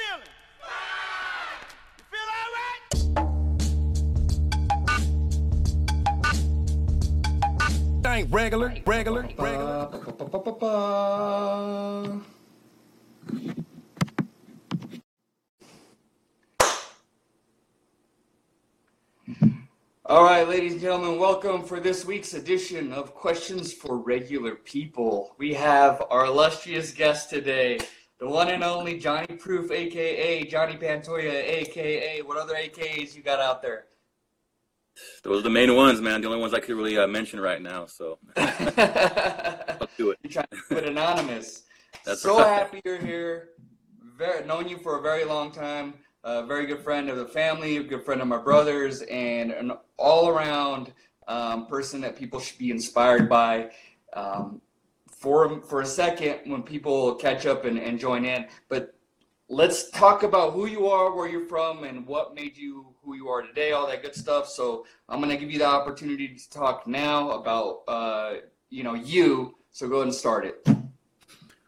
feeling? You feel all right? I ain't regular, regular, regular. All right, ladies and gentlemen, welcome for this week's edition of Questions for Regular People. We have our illustrious guest today, the one and only Johnny Proof, aka Johnny Pantoya, aka what other AKAs you got out there? Those are the main ones, man. The only ones I could really uh, mention right now. So let's do it. You're trying to keep it anonymous. That's so right. happy you're here. Very known you for a very long time. A very good friend of the family, a good friend of my brothers, and an all-around um, person that people should be inspired by. Um, for for a second, when people catch up and, and join in, but let's talk about who you are, where you're from, and what made you who you are today. All that good stuff. So I'm gonna give you the opportunity to talk now about uh, you know you. So go ahead and start it.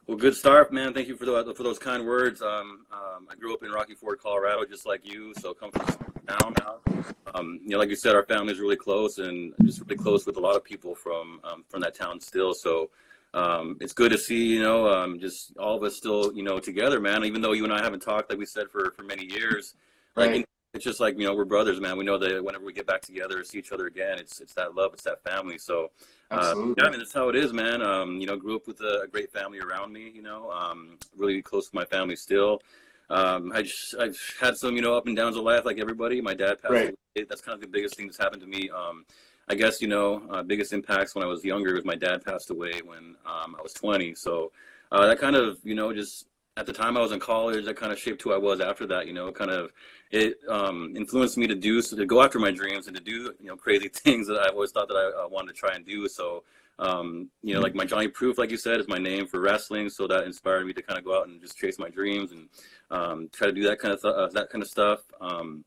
Well, good start, man. Thank you for the, for those kind words. Um, um, I grew up in Rocky Ford, Colorado, just like you. So come from down now. Um, you know, like you said, our family's really close, and just really close with a lot of people from um, from that town still. So um, it's good to see, you know, um, just all of us still, you know, together, man. Even though you and I haven't talked, like we said, for for many years. Like Right. it's just like you know, we're brothers, man. We know that whenever we get back together, see each other again, it's it's that love, it's that family. So. Uh, yeah, I mean that's how it is, man. Um, you know, grew up with a, a great family around me. You know, um, really close to my family still. Um, I just, I've had some, you know, up and downs of life, like everybody. My dad passed Right. away. That's kind of the biggest thing that's happened to me. Um, I guess you know, uh, biggest impacts when I was younger was my dad passed away when um, I was 20. So uh, that kind of, you know, just at the time I was in college, that kind of shaped who I was after that. You know, kind of it um, influenced me to do so to go after my dreams and to do you know crazy things that I always thought that I uh, wanted to try and do. So um, you know, like my Johnny Proof, like you said, is my name for wrestling. So that inspired me to kind of go out and just chase my dreams and um, try to do that kind of th- uh, that kind of stuff. Um,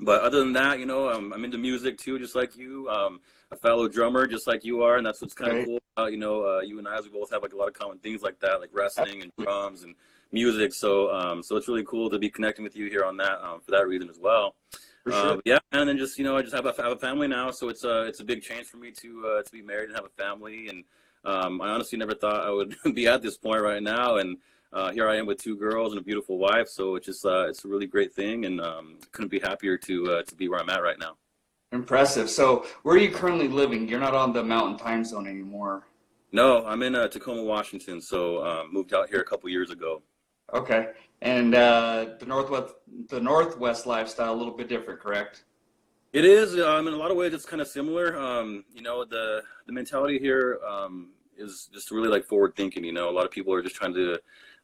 but other than that, you know, um, I'm into music too, just like you. Um, a fellow drummer, just like you are, and that's what's kind of Right. cool. Uh, you know, uh, you and I, we both have like a lot of common things like that, like wrestling and drums and music. So, um, so it's really cool to be connecting with you here on that um, for that reason as well. Uh, sure. yeah, and then just you know, I just have a, have a family now, so it's a it's a big change for me to uh, to be married and have a family. And um, I honestly never thought I would be at this point right now, and uh, here I am with two girls and a beautiful wife. So it's just uh, it's a really great thing, and um, couldn't be happier to uh, to be where I'm at right now. Impressive. So where are you currently living? You're not on the mountain time zone anymore. No, I'm in uh, Tacoma, Washington. So um, moved out here a couple years ago. Okay. And uh, the northwest the northwest lifestyle a little bit different, correct? It is. Um, in a lot of ways, it's kind of similar. Um, you know, the the mentality here um, is just really like forward thinking. You know, a lot of people are just trying to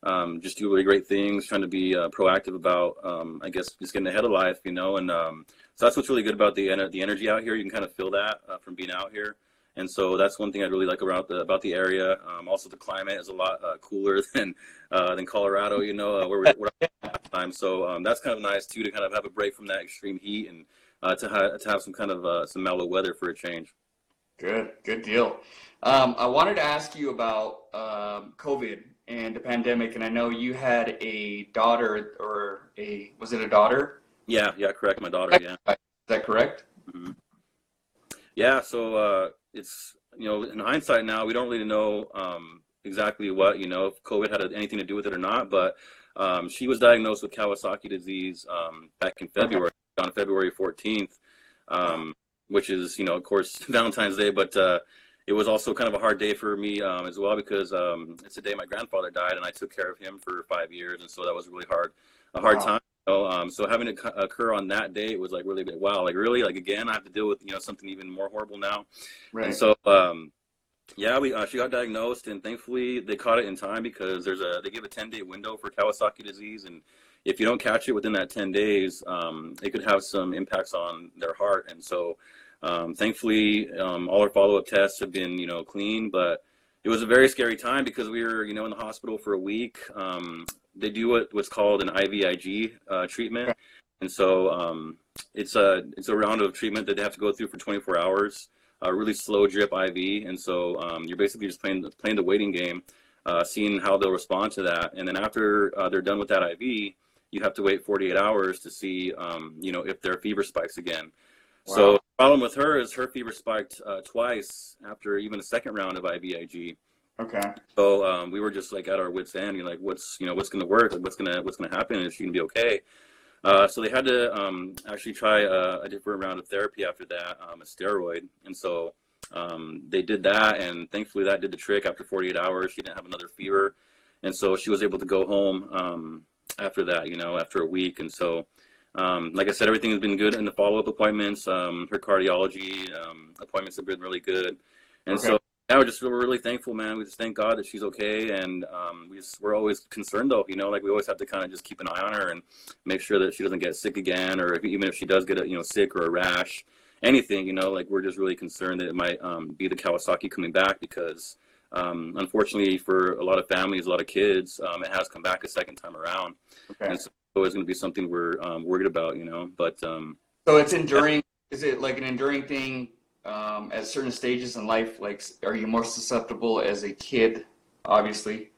um, just do really great things, trying to be uh, proactive about, um, I guess, just getting ahead of life. You know, and um, so that's what's really good about the the energy out here. You can kind of feel that uh, from being out here. And so that's one thing I really like about the about the area. Um, also, the climate is a lot uh, cooler than uh, than Colorado. You know, uh, where we where time. So um, that's kind of nice too to kind of have a break from that extreme heat and uh, to, ha- to have some kind of some mellow weather for a change. Good, good deal. Um, I wanted to ask you about COVID and the pandemic, and I know you had a daughter, or a was it a daughter? Yeah, yeah, correct. My daughter, yeah, Is that correct? hmm yeah. So uh, it's you know, in hindsight now, we don't really know um, exactly what you know if COVID had anything to do with it or not. But um, she was diagnosed with Kawasaki disease um, back in February, on February 14th, um, which is you know, of course, Valentine's Day, but uh, it was also kind of a hard day for me um, as well because um, it's the day my grandfather died, and I took care of him for five years, and so that was really hard, a hard Wow. time. So, um, so having it occur on that day, it was like really. Wow, like really, like again, I have to deal with you know something even more horrible now. Right. And so, um, yeah, we uh, she got diagnosed, and thankfully they caught it in time because there's a they give a 10 day window for Kawasaki disease, and if you don't catch it within that 10 days, um, it could have some impacts on their heart. And so, um, thankfully, um, all our follow up tests have been you know clean, but it was a very scary time because we were you know in the hospital for a week. Um, they do what, what's called an IVIG uh, treatment, and so um, it's a it's a round of treatment that they have to go through for 24 hours a really slow drip IV, and so um, you're basically just playing playing the waiting game, uh, seeing how they'll respond to that, and then after uh, they're done with that IV, you have to wait 48 hours to see, um, you know, if their fever spikes again. Wow. So the problem with her is her fever spiked uh, twice after even a second round of IVIG. Okay. So um, we were just like at our wits' end. You're like, what's you know what's gonna work? Like, what's gonna what's gonna happen? Is she gonna be okay? Uh, so they had to um, actually try a, a different round of therapy after that, um, a steroid. And so um, they did that, and thankfully that did the trick. After 48 hours, she didn't have another fever, and so she was able to go home um, after that. You know, after a week. And so, um, like I said, everything has been good in the follow-up appointments. Um, her cardiology um, appointments have been really good, and Okay. so yeah, we're just we're really thankful, man. We just thank God that she's okay, and um, we just, we're always concerned though. You know, like we always have to kind of just keep an eye on her and make sure that she doesn't get sick again, or if, even if she does get a you know sick or a rash, anything. You know, like we're just really concerned that it might um, be the Kawasaki coming back because um, unfortunately for a lot of families, a lot of kids, um, it has come back a second time around, Okay. and so always going to be something we're um, worried about. You know, but um, So it's enduring. Is it like an enduring thing um, at certain stages in life? Like, are you more susceptible as a kid? Obviously.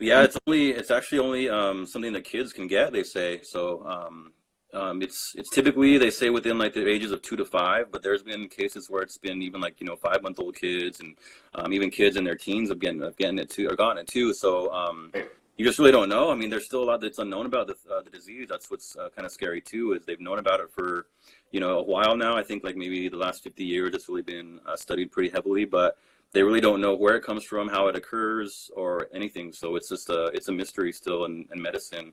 Yeah, it's only it's actually only um, something that kids can get. They say so. Um, um, it's it's typically they say within like the ages of two to five, but there's been cases where it's been even like you know five month old kids and um, even kids in their teens of getting getting it too or gotten it too. So um. You just really don't know. I mean, there's still a lot that's unknown about the uh, the disease. That's what's uh, kind of scary too. Is they've known about it for you know a while now. I think like maybe the last 50 years it's really been uh, studied pretty heavily, but they really don't know where it comes from, how it occurs, or anything. So it's just a it's a mystery still in, in medicine.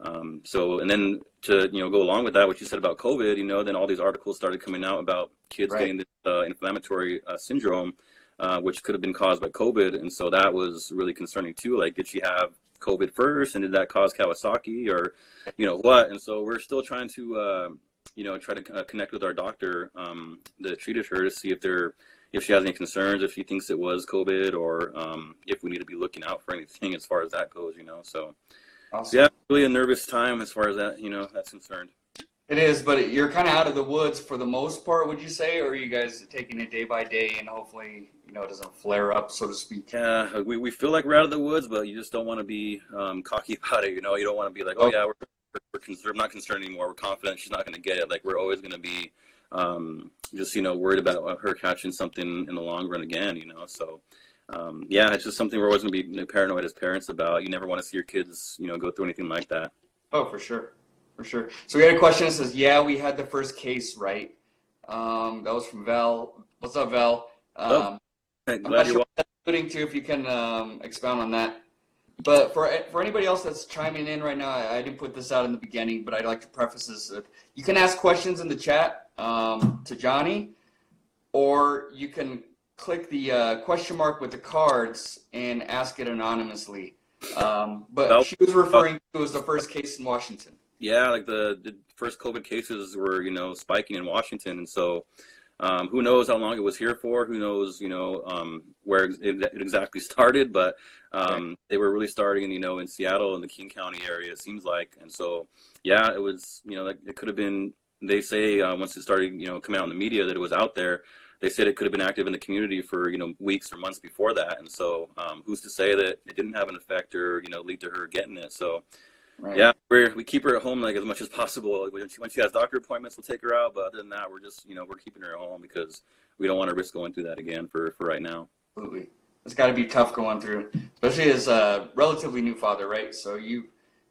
Um, so and then to you know go along with that, what you said about COVID, you know, then all these articles started coming out about kids Right. getting this uh, inflammatory uh, syndrome, uh, which could have been caused by COVID, and so that was really concerning too. Like, did she have COVID first, and did that cause Kawasaki, or you know what? And so we're still trying to uh, you know try to uh, connect with our doctor um, that treated her to see if they're if she has any concerns, if she thinks it was COVID, or um, if we need to be looking out for anything as far as that goes, you know. So Awesome. yeah, really a nervous time as far as that, you know, that's concerned. It is, but you're kind of out of the woods for the most part, would you say? Or are you guys taking it day by day and hopefully, you know, it doesn't flare up, so to speak? Yeah, we, we feel like we're out of the woods, but you just don't want to be um, cocky about it. You know, you don't want to be like, oh yeah, we're we're, we're not concerned anymore. We're confident she's not going to get it. Like we're always going to be um, just you know worried about her catching something in the long run again. You know, so um, yeah, it's just something we're always going to be paranoid as parents about. You never want to see your kids, you know, go through anything like that. Oh, for sure. For sure. So we had a question that says, yeah, we had the first case right. Um, that was from Val. What's up, Val? Um, I'm Glad not you're sure what that's alluding to, if you can um, expound on that. But for for anybody else that's chiming in right now, I, I didn't put this out in the beginning, but I'd like to preface this. With, you can ask questions in the chat um, to Johnny, or you can click the uh, question mark with the cards and ask it anonymously. Um, but Well- she was referring to as the first case in Washington. Yeah, like the, the first COVID cases were, you know, spiking in Washington, and so um, who knows how long it was here for? Who knows, you know, um, where it, it exactly started? But um, they were really starting, you know, in Seattle and the King County area. It seems like, and so yeah, it was, you know, like it could have been. They say uh, once it started, you know, coming out in the media that it was out there. They said it could have been active in the community for you know weeks or months before that, and so um, who's to say that it didn't have an effect or you know lead to her getting it? So Right. yeah, we're, we keep her at home like as much as possible. When she, when she has doctor appointments, we'll take her out. But other than that, we're just you know we're keeping her at home because we don't want to risk going through that again for for right now. Absolutely. It's got to be tough going through, especially as a relatively new father, right? So you,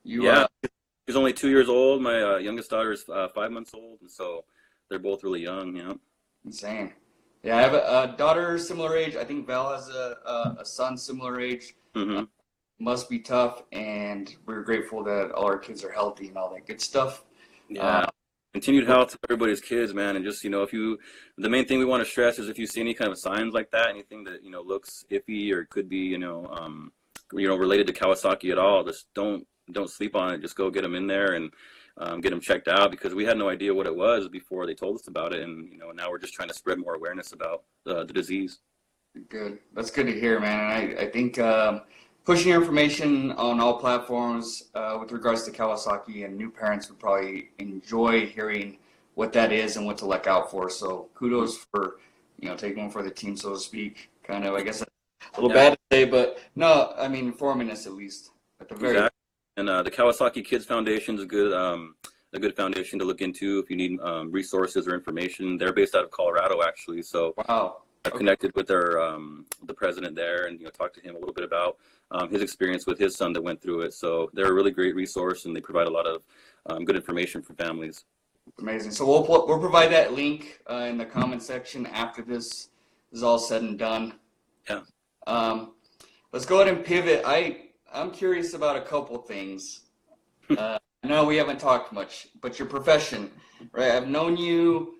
you, Yeah, uh, she's only two years old. My uh, youngest daughter is uh, five months old, and so they're both really young. Yeah, insane. Yeah, I have a, a daughter similar age. I think Val has a, a, a son similar age. hmm Must be tough, and we're grateful that all our kids are healthy and all that good stuff. Yeah. Uh, Continued health to everybody's kids, man, and just you know, if you, the main thing we want to stress is if you see any kind of signs like that, anything that you know looks iffy or could be you know, um, you know, related to Kawasaki at all, just don't don't sleep on it. Just go get them in there and um, get them checked out because we had no idea what it was before they told us about it, and you know, now we're just trying to spread more awareness about uh, the disease. Good. That's good to hear, man. And I, I think um, pushing your information on all platforms uh, with regards to Kawasaki and new parents would probably enjoy hearing what that is and what to look out for. So kudos for you know taking one for the team, so to speak. Kind of, I guess, a little Yeah. bad to say, but no, I mean informing us at least at the very. Exactly. And uh, the Kawasaki Kids Foundation is a good um, a good foundation to look into if you need um, resources or information. They're based out of Colorado, actually. So Wow. I've Okay. connected with their um, the president there, and you know talked to him a little bit about um, his experience with his son that went through it. So they're a really great resource, and they provide a lot of um, good information for families. Amazing. So we'll we'll provide that link uh, in the comment section after this is all said and done. Yeah. Um, let's go ahead and pivot. I I'm curious about a couple things. Uh, I know we haven't talked much, but your profession, right? I've known you,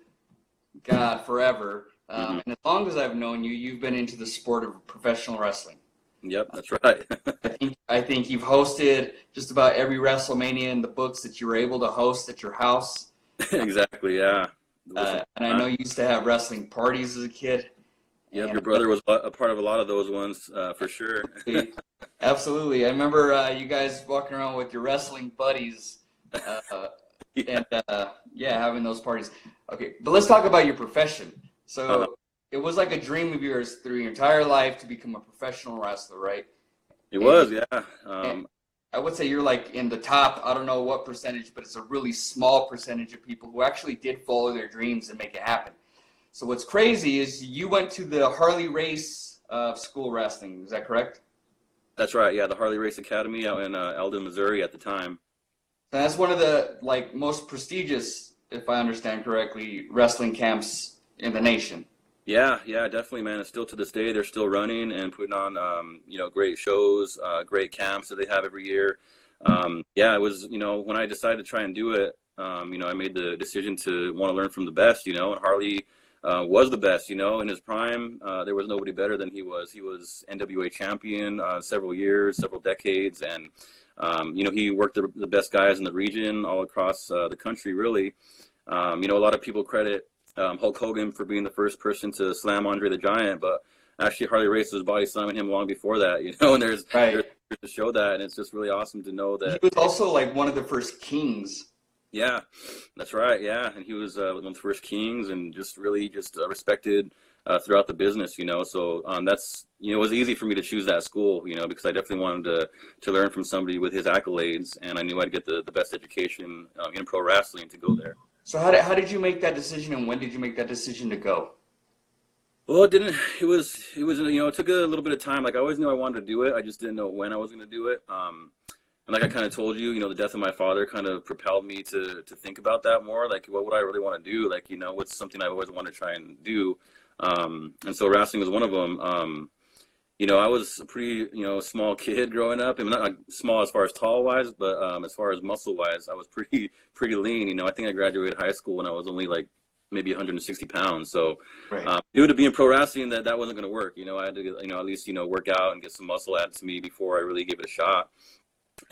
God, forever. Um, Mhm. And as long as I've known you, you've been into the sport of professional wrestling. Yep, that's right. I think I think you've hosted just about every WrestleMania in the books that you were able to host at your house. exactly. Yeah. Uh, and I know you used to have wrestling parties as a kid. Yep, And- your brother was a part of a lot of those ones uh, for sure. Absolutely. I remember uh, you guys walking around with your wrestling buddies uh, and uh, yeah, having those parties. Okay, but let's talk about your profession. So Uh-huh. It was like a dream of yours through your entire life to become a professional wrestler, right? It was, yeah. Um, I would say you're like in the top, I don't know what percentage, but it's a really small percentage of people who actually did follow their dreams and make it happen. So what's crazy is you went to the Harley Race uh, School Wrestling. Is that correct? that's right. Yeah, the Harley Race Academy out in uh, Eldon, Missouri at the time. And that's one of the like most prestigious, if I understand correctly, wrestling camps in the nation. Yeah, yeah, definitely, man. And still to this day, they're still running and putting on, um, you know, great shows, uh, great camps that they have every year. Um, yeah, it was, you know, when I decided to try and do it, um, you know, I made the decision to want to learn from the best, you know, and Harley uh, was the best, you know, in his prime. Uh, there was nobody better than he was. He was NWA champion uh, several years, several decades, and um, you know, he worked the, the best guys in the region all across uh, the country, really. Um, you know, a lot of people credit um, Hulk Hogan for being the first person to slam Andre the Giant, but actually Harley Race was body slamming him long before that, you know, and there's, Right. there's to show that, and it's just really awesome to know that He was also like one of the first kings. Yeah, that's right. Yeah, and he was uh, one of the first kings, and just really just uh, respected uh, throughout the business. You know, so um, that's you know it was easy for me to choose that school. You know, because I definitely wanted to to learn from somebody with his accolades, and I knew I'd get the the best education uh, in pro wrestling to go there. So how did, how did you make that decision and when did you make that decision to go? Well, it didn't. It was. It was. You know, it took a little bit of time. Like I always knew I wanted to do it. I just didn't know when I was going to do it. Um, and like I kind of told you, you know, the death of my father kind of propelled me to to think about that more. Like, what would I really want to do? Like, you know, what's something I always want to try and do? Um, and so wrestling was one of them. Um, you know, I was a pretty, you know, small kid growing up. I'm not like small as far as tall wise, but um, as far as muscle wise, I was pretty, pretty lean. You know, I think I graduated high school when I was only like maybe 160 pounds. So, Right. um, due to being pro wrestling, that that wasn't going to work. You know, I had to, you know, at least you know work out and get some muscle added to me before I really gave it a shot.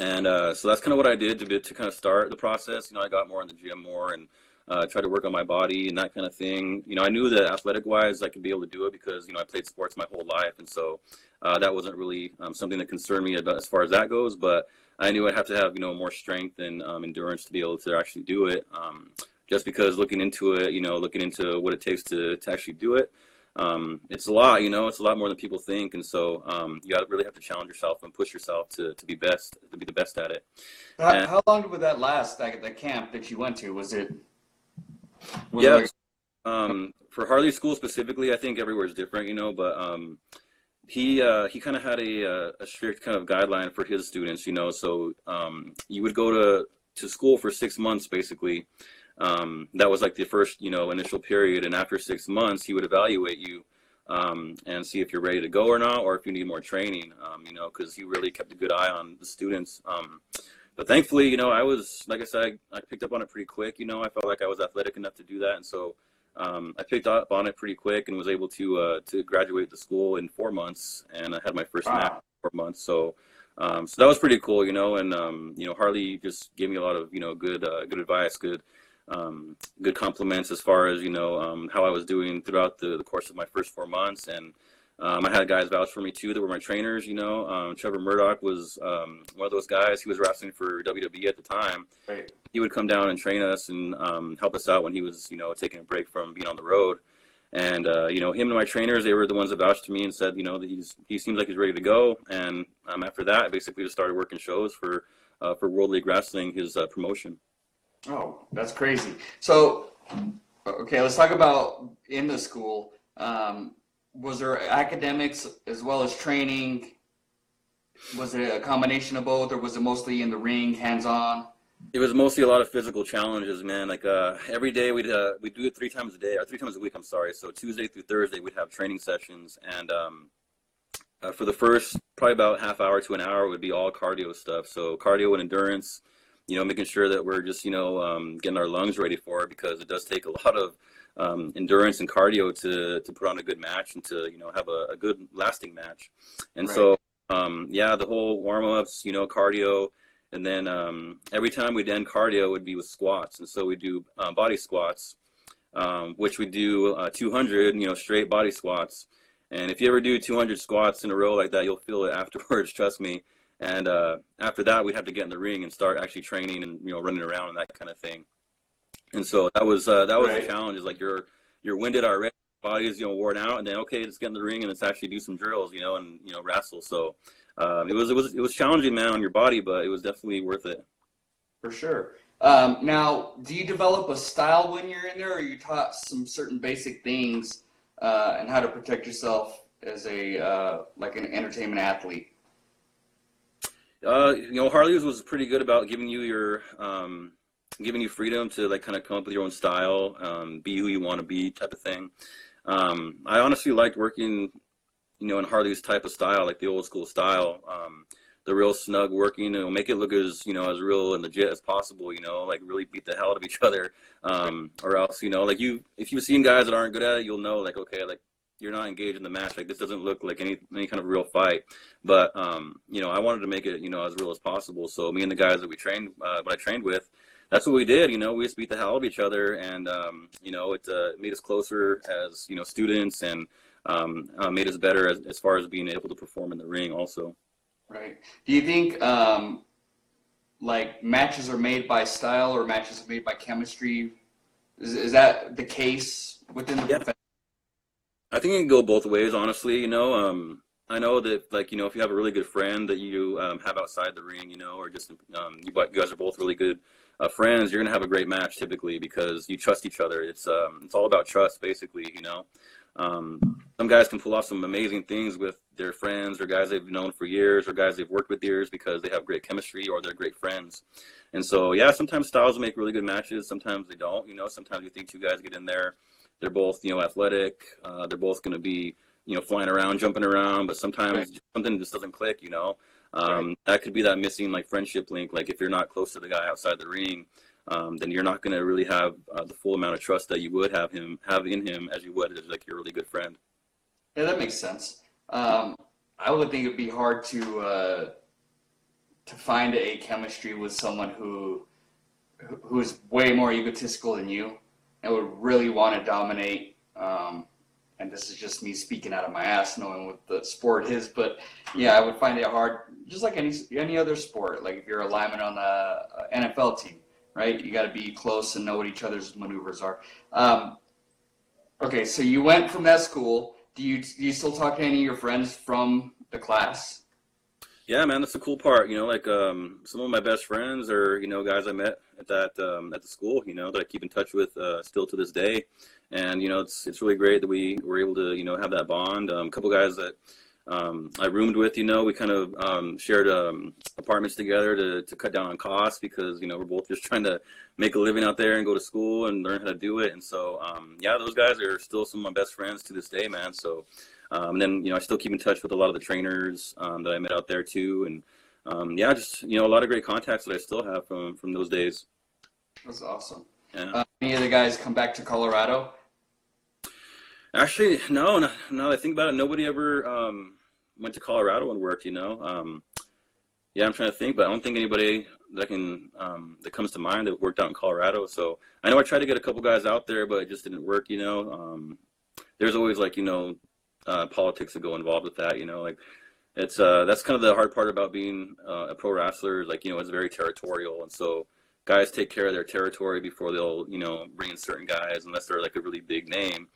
And uh, so that's kind of what I did to to kind of start the process. You know, I got more in the gym more and uh, tried to work on my body and that kind of thing. You know, I knew that athletic wise I could be able to do it because you know I played sports my whole life, and so uh, that wasn't really um, something that concerned me about as far as that goes. But I knew I'd have to have you know more strength and um, endurance to be able to actually do it. Um, just because looking into it, you know, looking into what it takes to to actually do it, um, it's a lot. You know, it's a lot more than people think, and so um, you got to really have to challenge yourself and push yourself to to be best, to be the best at it. How, And- how long would that last? Like the camp that you went to, was it? Yeah. like- um, for Harley School specifically, I think everywhere is different, you know. But um, he uh, he kind of had a uh, a strict kind of guideline for his students, you know. So um, you would go to to school for six months, basically. Um, that was like the first, you know, initial period, and after six months, he would evaluate you um, and see if you're ready to go or not, or if you need more training. Um, you know, because he really kept a good eye on the students. Um, but thankfully, you know, I was like I said, I, I picked up on it pretty quick. You know, I felt like I was athletic enough to do that, and so um, I picked up on it pretty quick and was able to uh, to graduate the school in four months, and I had my first Wow. in four months. So. Um, so that was pretty cool, you know, and um, you know Harley just gave me a lot of you know good uh, good advice, good um, good compliments as far as you know um, how I was doing throughout the, the course of my first four months, and um, I had guys vouch for me too that were my trainers. You know, um, Trevor Murdoch was um, one of those guys. He was wrestling for WWE at the time. Right. He would come down and train us and um, help us out when he was you know taking a break from being on the road. And uh, you know him and my trainers, they were the ones that vouched to me and said, you know, that he's he seems like he's ready to go. And um, after that, I basically just started working shows for uh, for World League Wrestling, his uh, promotion. Oh, that's crazy. So, okay, let's talk about in the school. Um, was there academics as well as training? Was it a combination of both, or was it mostly in the ring, hands-on? It was mostly a lot of physical challenges, man. Like uh, every day we'd uh, we do it three times a day or three times a week. I'm sorry. So Tuesday through Thursday we'd have training sessions, and um, uh, for the first probably about half hour to an hour would be all cardio stuff. So cardio and endurance, you know, making sure that we're just you know um, getting our lungs ready for it because it does take a lot of um, endurance and cardio to to put on a good match and to you know have a, a good lasting match. And Right. so um, yeah, the whole warm ups, you know, cardio. And then um, every time we'd end cardio would be with squats. And so we do uh, body squats, um, which we do uh, 200, you know, straight body squats. And if you ever do 200 squats in a row like that, you'll feel it afterwards, trust me. And uh, after that, we'd have to get in the ring and start actually training and, you know, running around and that kind of thing. And so that was, uh, that was Right. the challenge is like you're, you're winded already, body's, you know, worn out and then, okay, let's get in the ring and let's actually do some drills, you know, and, you know, wrestle. So um, it was, it was, it was challenging, man, on your body, but it was definitely worth it. For sure. Um, now, do you develop a style when you're in there, or you taught some certain basic things uh, and how to protect yourself as a uh, like an entertainment athlete? Uh, you know, Harley's was pretty good about giving you your, um, giving you freedom to like kind of come up with your own style, um, be who you want to be, type of thing. Um, I honestly liked working, you know, in Harley's type of style, like the old school style. Um, the real snug working and make it look as you know as real and legit as possible. You know, like really beat the hell out of each other, um, or else you know, like you if you've seen guys that aren't good at it, you'll know like okay, like you're not engaged in the match. Like this doesn't look like any any kind of real fight. But um, you know, I wanted to make it you know as real as possible. So me and the guys that we trained, uh, what I trained with, that's what we did. You know, we just beat the hell out of each other, and um, you know, it uh, made us closer as you know students, and um, uh, made us better as, as far as being able to perform in the ring also. Right. Do you think um, like matches are made by style or matches are made by chemistry? Is, is that the case within the Yeah. profession? I think it can go both ways, honestly. You know, um, I know that, like, you know, if you have a really good friend that you um, have outside the ring, you know, or just um, you, you guys are both really good uh, friends, you're gonna have a great match typically because you trust each other. It's um, it's all about trust, basically. You know, um, some guys can pull off some amazing things with their friends or guys they've known for years or guys they've worked with years because they have great chemistry or they're great friends. And so, yeah, sometimes styles make really good matches. Sometimes they don't. You know, sometimes you think two guys get in there they're both you know athletic uh, they're both going to be you know flying around jumping around but sometimes Right. something just doesn't click you know um, that could be that missing like friendship link like if you're not close to the guy outside the ring um, then you're not going to really have uh, the full amount of trust that you would have him have in him as you would as like your really good friend Yeah, that makes sense. Um, I would think it'd be hard to uh, to find a chemistry with someone who who- who is way more egotistical than you and would really want to dominate. Um, and this is just me speaking out of my ass, knowing what the sport is. But yeah, I would find it hard, just like any any other sport. Like if you're a lineman on the NFL team, right? You got to be close and know what each other's maneuvers are. Um, okay, so you went from that school. Do you do you still talk to any of your friends from the class? Yeah, man, that's the cool part. You know, like um, some of my best friends are you know guys I met at that um, at the school. You know that I keep in touch with uh, still to this day, and you know it's it's really great that we were able to you know have that bond. Um, a couple guys that um, I roomed with, you know, we kind of um, shared um, apartments together to to cut down on costs because you know we're both just trying to make a living out there and go to school and learn how to do it. And so um, yeah, those guys are still some of my best friends to this day, man. So. Um, and then you know I still keep in touch with a lot of the trainers um, that I met out there too, and um, yeah, just you know a lot of great contacts that I still have from from those days. That's awesome. Yeah. Uh, any of the guys come back to Colorado? Actually, no, no. Now that I think about it, nobody ever um, went to Colorado and worked. You know, um, yeah, I'm trying to think, but I don't think anybody that can um, that comes to mind that worked out in Colorado. So I know I tried to get a couple guys out there, but it just didn't work. You know, um, there's always like you know uh, politics that go involved with that. You know, like it's uh, that's kind of the hard part about being uh, a pro wrestler. Like you know, it's very territorial, and so guys take care of their territory before they'll you know bring in certain guys unless they're like a really big name.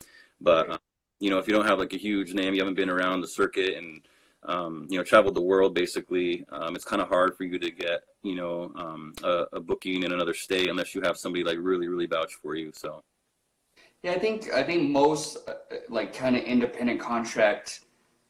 But uh, you know, if you don't have like a huge name, you haven't been around the circuit, and um, you know, traveled the world basically. Um, it's kind of hard for you to get, you know, um, a, a booking in another state unless you have somebody like really, really vouch for you. So, Yeah, I think I think most uh, like kind of independent contract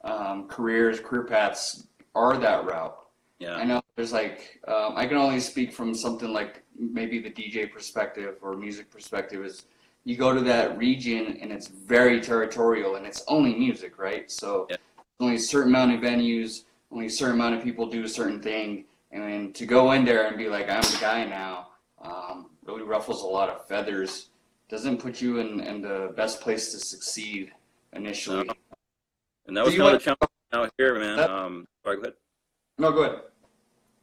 um, careers, career paths are that route. yeah. I know there's like um, I can only speak from something like maybe the DJ perspective or music perspective is you go to that region and it's very territorial and it's only music, right? So Yeah. only a certain amount of venues, only a certain amount of people do a certain thing, and then to go in there and be like I'm the guy now um, really ruffles a lot of feathers. Doesn't put you in, in the best place to succeed initially. No. And that was So kind of the challenge out here, man. That- Um, sorry, go ahead. No, go ahead.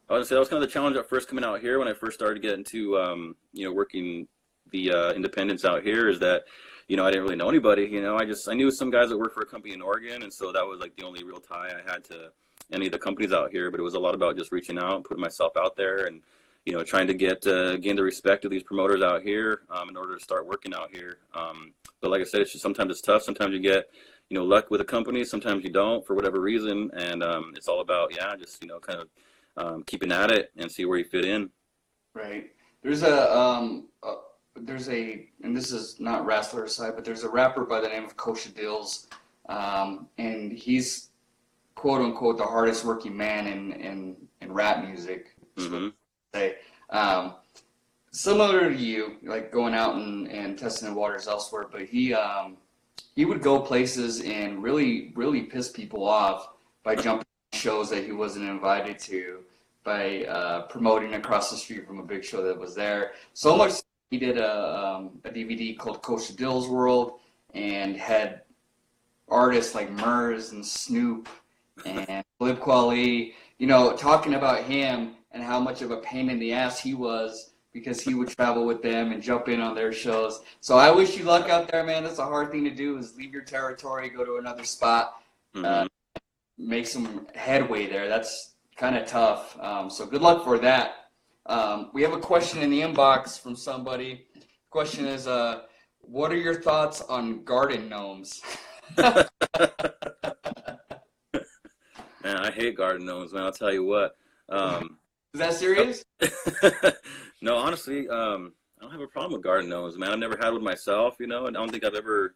I was gonna say that was kind of the challenge at first coming out here when I first started getting to um, you know working the uh, out here is that you know I didn't really know anybody. You know, I just I knew some guys that worked for a company in Oregon, and so that was like the only real tie I had to any of the companies out here. But it was a lot about just reaching out, putting myself out there, and you know trying to get uh, gain the respect of these promoters out here um, in order to start working out here. Um, but like I said, it's just sometimes it's tough. Sometimes you get you know luck with a company, sometimes you don't for whatever reason, and um, it's all about yeah, just you know kind of um, keeping at it and see where you fit in. Right. There's a um uh, there's a and this is not wrestler side, but there's a rapper by the name of Kosha Dillz, um, and he's quote unquote the hardest working man in in, in rap music. hmm Say, um, similar to you, like going out and, and testing the waters elsewhere, but he um he would go places and really really piss people off by jumping shows that he wasn't invited to by uh, promoting across the street from a big show that was there. So much he did a, um, a DVD called Kosha Dill's World and had artists like Murs and Snoop and Talib Kweli, you know, talking about him and how much of a pain in the ass he was because he would travel with them and jump in on their shows. So I wish you luck out there, man. That's a hard thing to do is leave your territory, go to another spot hmm uh, make some headway there. That's kind of tough. Um, so good luck for that. Um, we have a question in the inbox from somebody. Question is, uh, what are your thoughts on garden gnomes? Man, I hate garden gnomes, man. I'll tell you what. Um, Is that serious? no, honestly, um, I don't have a problem with garden gnomes, man. I've never had one myself, you know, and I don't think I've ever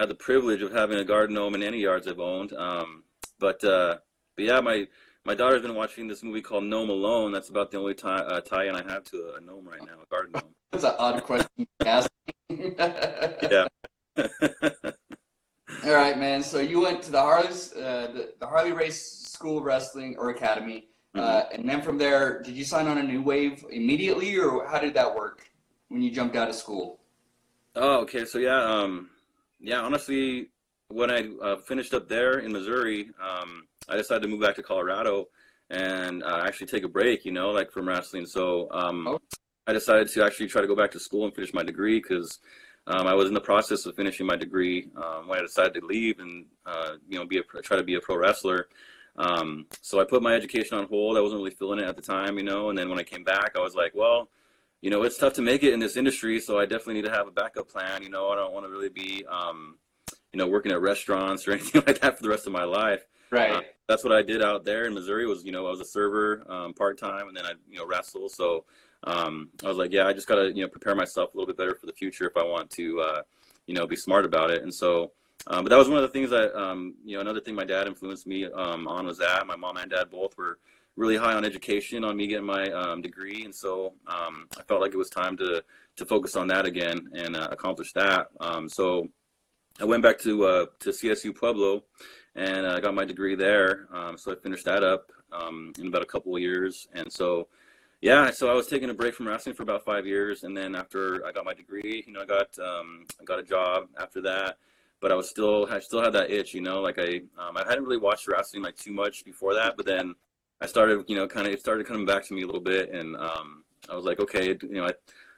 had the privilege of having a garden gnome in any yards I've owned. Um, but, uh, but yeah, my my daughter's been watching this movie called Gnome Alone. That's about the only tie uh, tie-in I have to a gnome right now, a garden gnome. That's an odd question to ask. Yeah. All right, man. So you went to the Harley's, uh, the, the Harley Race School of Wrestling or Academy, uh, and then from there, did you sign on a new wave immediately, or how did that work when you jumped out of school? Oh, okay. So yeah, um, yeah. Honestly, when I uh, finished up there in Missouri, um, I decided to move back to Colorado and uh, actually take a break. You know, like from wrestling. So um, Oh. I decided to actually try to go back to school and finish my degree because um, I was in the process of finishing my degree um, when I decided to leave and uh, you know be a try to be a pro wrestler. Um, so I put my education on hold. I wasn't really feeling it at the time, you know. And then when I came back, I was like, well you know, it's tough to make it in this industry, so I definitely need to have a backup plan. You know, I don't want to really be, um, you know, working at restaurants or anything like that for the rest of my life. Right. Uh, that's what I did out there in Missouri. Was you know, I was a server um, part time, and then I you know wrestle. So um, I was like, yeah, I just gotta you know prepare myself a little bit better for the future if I want to, uh, you know, be smart about it. And so. Um, but that was one of the things that, um, you know, another thing my dad influenced me um, on was that my mom and dad both were really high on education, on me getting my um, degree, and so I felt like it was time to to focus on that again and uh, accomplish that. So I went back to uh, to CSU Pueblo, and I got my degree there. Um, so I finished that up um, in about a couple of years, and so yeah, so I was taking a break from wrestling for about five years, and then after I got my degree, you know, I got um, I got a job after that. But I was still, I still had that itch, you know. Like I, um, I hadn't really watched wrestling like too much before that. But then I started, you know, kind of it started coming back to me a little bit, and um, I was like, okay, you know, I,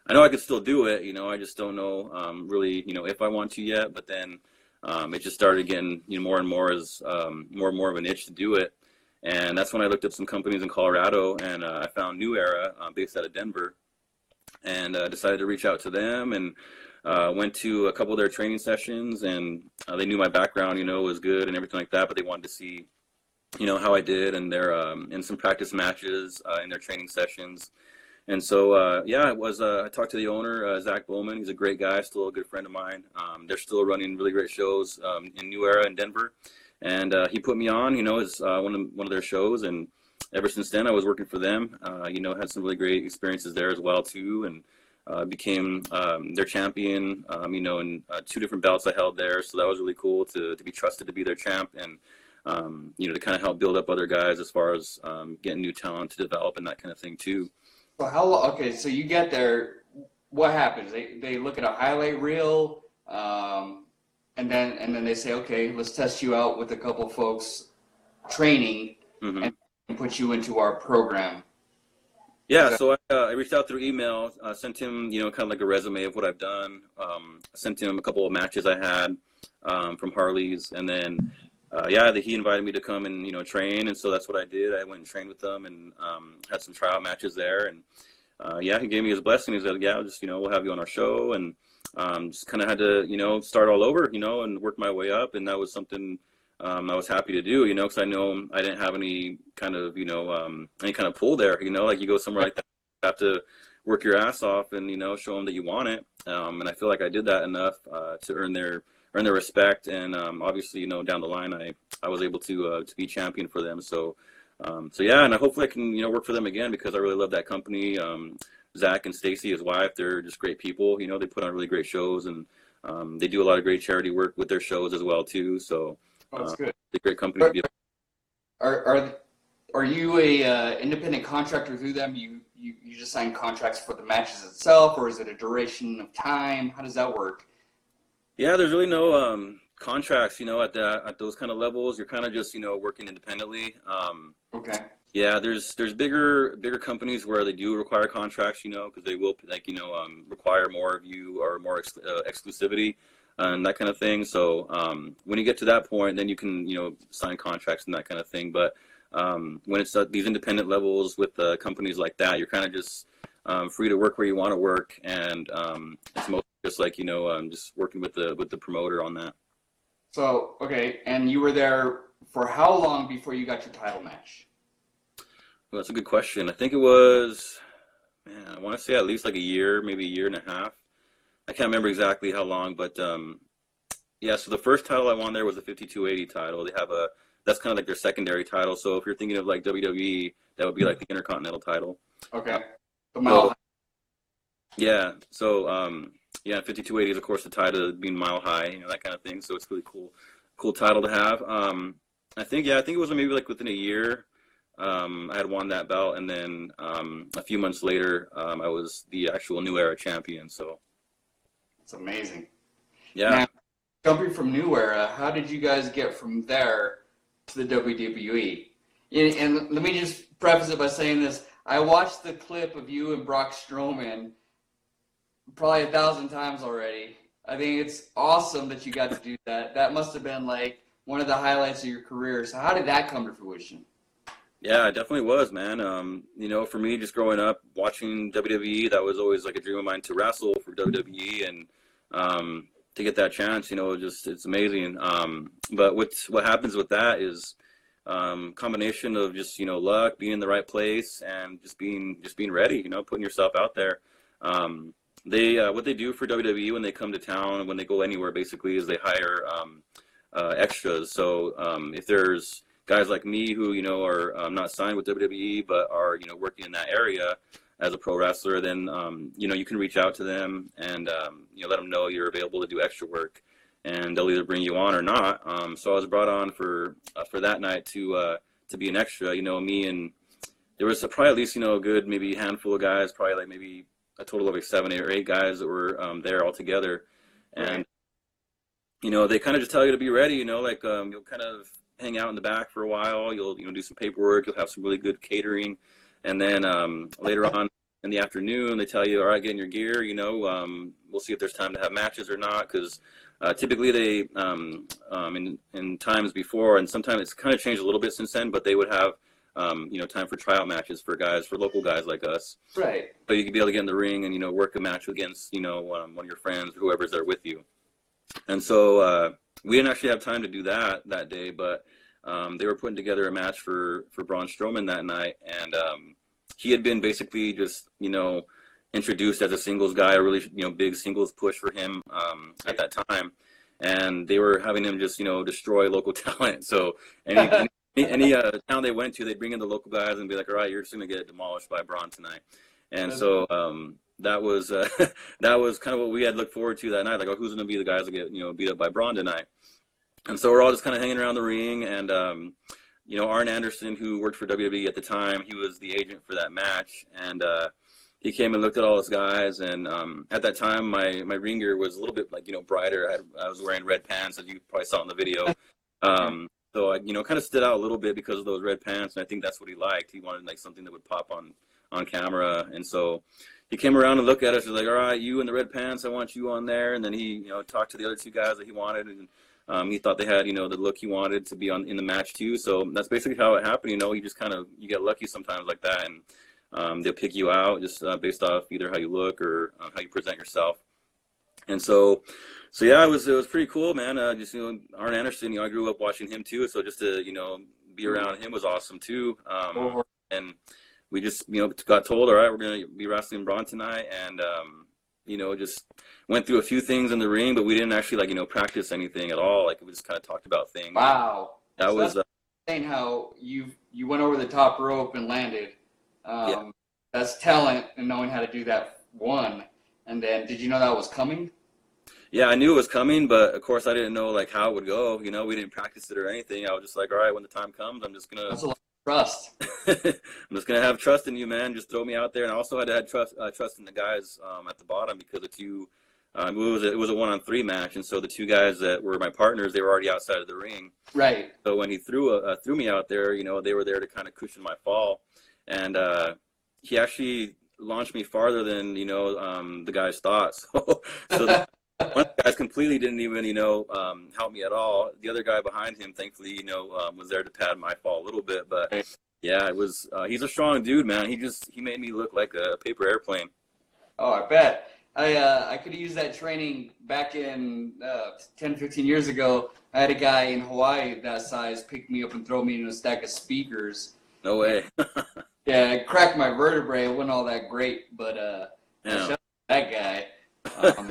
I know I could still do it, you know, I just don't know um, really, you know, if I want to yet. But then um, it just started getting, you know, more and more as um, more and more of an itch to do it, and that's when I looked up some companies in Colorado, and uh, I found New Era uh, based out of Denver, and uh, decided to reach out to them and. Uh, went to a couple of their training sessions, and uh, they knew my background, you know, was good and everything like that. But they wanted to see you know, how I did and their um, in some practice matches uh, in their training sessions. And so, uh, yeah, it was. Uh, I talked to the owner, uh, Zach Bowman. He's a great guy, still a good friend of mine. Um, they're still running really great shows um, in New Era in Denver, and uh, he put me on. You know, as uh, one of one of their shows, and ever since then, I was working for them. Uh, you know, had some really great experiences there as well too, and became um, their champion. Um, you know, in two different belts I held there, so that was really cool to to be trusted to be their champ and. Um, you know, to kind of help build up other guys as far as um, getting new talent to develop and that kind of thing too. So how lo- okay, so you get there, what happens? They they look at a highlight reel, um, and then and then they say, okay, let's test you out with a couple folks training hmm and put you into our program. Yeah, so I, uh, I reached out through email, uh, sent him, you know, kind of like a resume of what I've done. Um, sent him a couple of matches I had um, from Harley's, and then, uh, yeah, he invited me to come and you know train, and so that's what I did. I went and trained with them, and um, had some tryout matches there, and uh, yeah, he gave me his blessing. He said, yeah, just you know, we'll have you on our show, and um, just kind of had to, you know, start all over, you know, and work my way up, and that was something um, I was happy to do, you know, because I know I didn't have any kind of, you know, um, any kind of pull there, you know, like you go somewhere like that, you have to work your ass off and you know show them that you want it, um, and I feel like I did that enough uh, to earn their earn their respect, and um, obviously, you know, down the line, I I was able to uh, to be champion for them, so. Um, so yeah, and I hopefully I can you know work for them again because I really love that company. Um, Zach and Stacy, his wife, they're just great people. You know, they put on really great shows and um, they do a lot of great charity work with their shows as well too. So Oh, that's good. it's a great company to be. Are are are you a uh, independent contractor through them? You, you you just sign contracts for the matches itself, or is it a duration of time? How does that work? Yeah, there's really no um, contracts. You know, at that at those kind of levels, you're kind of just you know working independently. Um, Okay. yeah, there's there's bigger bigger companies where they do require contracts. You know, because they will like you know um, require more of you or more ex- uh, exclusivity and that kind of thing. So um, when you get to that point, then you can you know sign contracts and that kind of thing. But um, when it's at these independent levels with uh, companies like that, you're kind of just um, free to work where you want to work, and um, it's mostly just like you know um, just working with the with the promoter on that. So okay, and you were there for how long before you got your title match? Well, that's a good question. I think it was, man, I want to say at least like a year, maybe a year and a half. I can't remember exactly how long, but um, yeah. So the first title I won there was the 5280 title. They have a that's kind of like their secondary title. So if you're thinking of like WWE, that would be like the Intercontinental title. Okay. The mile. Yeah. So um, yeah, 5280 is of course the title being mile high, you know that kind of thing. So it's really cool, cool title to have. Um, I think yeah, I think it was maybe like within a year. Um, I had won that belt, and then um, a few months later, um, I was the actual New Era champion. So It's amazing. yeah, Now, jumping from New Era, how did you guys get from there to the WWE? And, and let me just preface it by saying this: I watched the clip of you and Brock Strowman probably a thousand times already. I think it's awesome that you got to do that. That must have been like one of the highlights of your career. So how did that come to fruition? Yeah, it definitely was, man. Um, you know, for me, just growing up watching WWE, that was always like a dream of mine to wrestle for WWE and um, to get that chance. You know, just it's amazing. Um, but what what happens with that is um, combination of just you know luck, being in the right place, and just being just being ready. You know, putting yourself out there. Um, they uh, what they do for WWE when they come to town, when they go anywhere, basically, is they hire um, uh, extras. So um, if there's guys like me who you know are um, not signed with WWE but are you know working in that area as a pro wrestler, then um, you know you can reach out to them and um, you know let them know you're available to do extra work, and they'll either bring you on or not. Um, so I was brought on for uh, for that night to uh, to be an extra. You know, me and there was probably at least you know a good maybe handful of guys, probably like maybe a total of like seven or eight guys that were um, there all together, and Right. you know they kind of just tell you to be ready. You know, like um, you'll kind of hang out in the back for a while. You'll you know do some paperwork. You'll have some really good catering, and then um, later on in the afternoon they tell you, all right, get in your gear. You know, um, we'll see if there's time to have matches or not because. Uh, typically, they um, um, in in times before, and sometimes it's kind of changed a little bit since then. But they would have, um, you know, time for tryout matches for guys, for local guys like us. Right. But you could be able to get in the ring and you know work a match against you know um, one of your friends, whoever's there with you. And so uh, we didn't actually have time to do that that day, but um, they were putting together a match for for Braun Strowman that night, and um, he had been basically just you know introduced as a singles guy, a really you know big singles push for him um, at that time, and they were having him just you know destroy local talent. So any any, any uh, town they went to, they'd bring in the local guys and be like, all right, you're just gonna get demolished by Braun tonight, and so. Um, that was uh, that was kind of what we had looked forward to that night. Like, oh, who's going to be the guys that get you know beat up by Braun tonight? And so we're all just kind of hanging around the ring, and um, you know, Arn Anderson, who worked for WWE at the time, he was the agent for that match, and uh, he came and looked at all his guys. And um, at that time, my my ring gear was a little bit like you know brighter. I, had, I was wearing red pants, as you probably saw in the video. Um, so I, you know, kind of stood out a little bit because of those red pants, and I think that's what he liked. He wanted like something that would pop on on camera, and so he came around and looked at us. He was like, "All right, you in the red pants, I want you on there." And then he, you know, talked to the other two guys that he wanted, and um, he thought they had, you know, the look he wanted to be on in the match too. So that's basically how it happened. You know, you just kind of you get lucky sometimes like that, and um, they'll pick you out just uh, based off either how you look or uh, how you present yourself. And so, so yeah, it was it was pretty cool, man. Uh, just you know, Arn Anderson, you know, I grew up watching him too, so just to you know be around him was awesome too. Um, and we just you know got told, all right, we're gonna be wrestling Braun tonight, and um, you know just went through a few things in the ring, but we didn't actually like you know practice anything at all. Like we just kind of talked about things. Wow. That So was uh, Saying how you you went over the top rope and landed. Um, Yeah. That's talent and knowing how to do that. One, and then did you know that was coming? Yeah, I knew it was coming, but of course I didn't know like how it would go. You know, we didn't practice it or anything. I was just like, all right, when the time comes, I'm just gonna That's a lot of trust. I'm just gonna have trust in you, man. Just throw me out there, and I also had to have trust uh, trust in the guys um, at the bottom because the two. Um, it was a, it was a one on three match, and so the two guys that were my partners, they were already outside of the ring. Right. So when he threw a, uh, threw me out there, you know, they were there to kind of cushion my fall, and uh, he actually launched me farther than you know um, the guys thought. So, so the, one of the guys completely didn't even you know um, help me at all. The other guy behind him, thankfully, you know, um, was there to pad my fall a little bit. But yeah, it was. Uh, he's a strong dude, man. He just he made me look like a paper airplane. Oh, I bet. I uh, I could have used that training back in uh, 10, 15 years ago. I had a guy in Hawaii that size pick me up and throw me in a stack of speakers. No way. Yeah, it cracked my vertebrae. It wasn't all that great, but uh, Yeah. shout out to that guy. Um,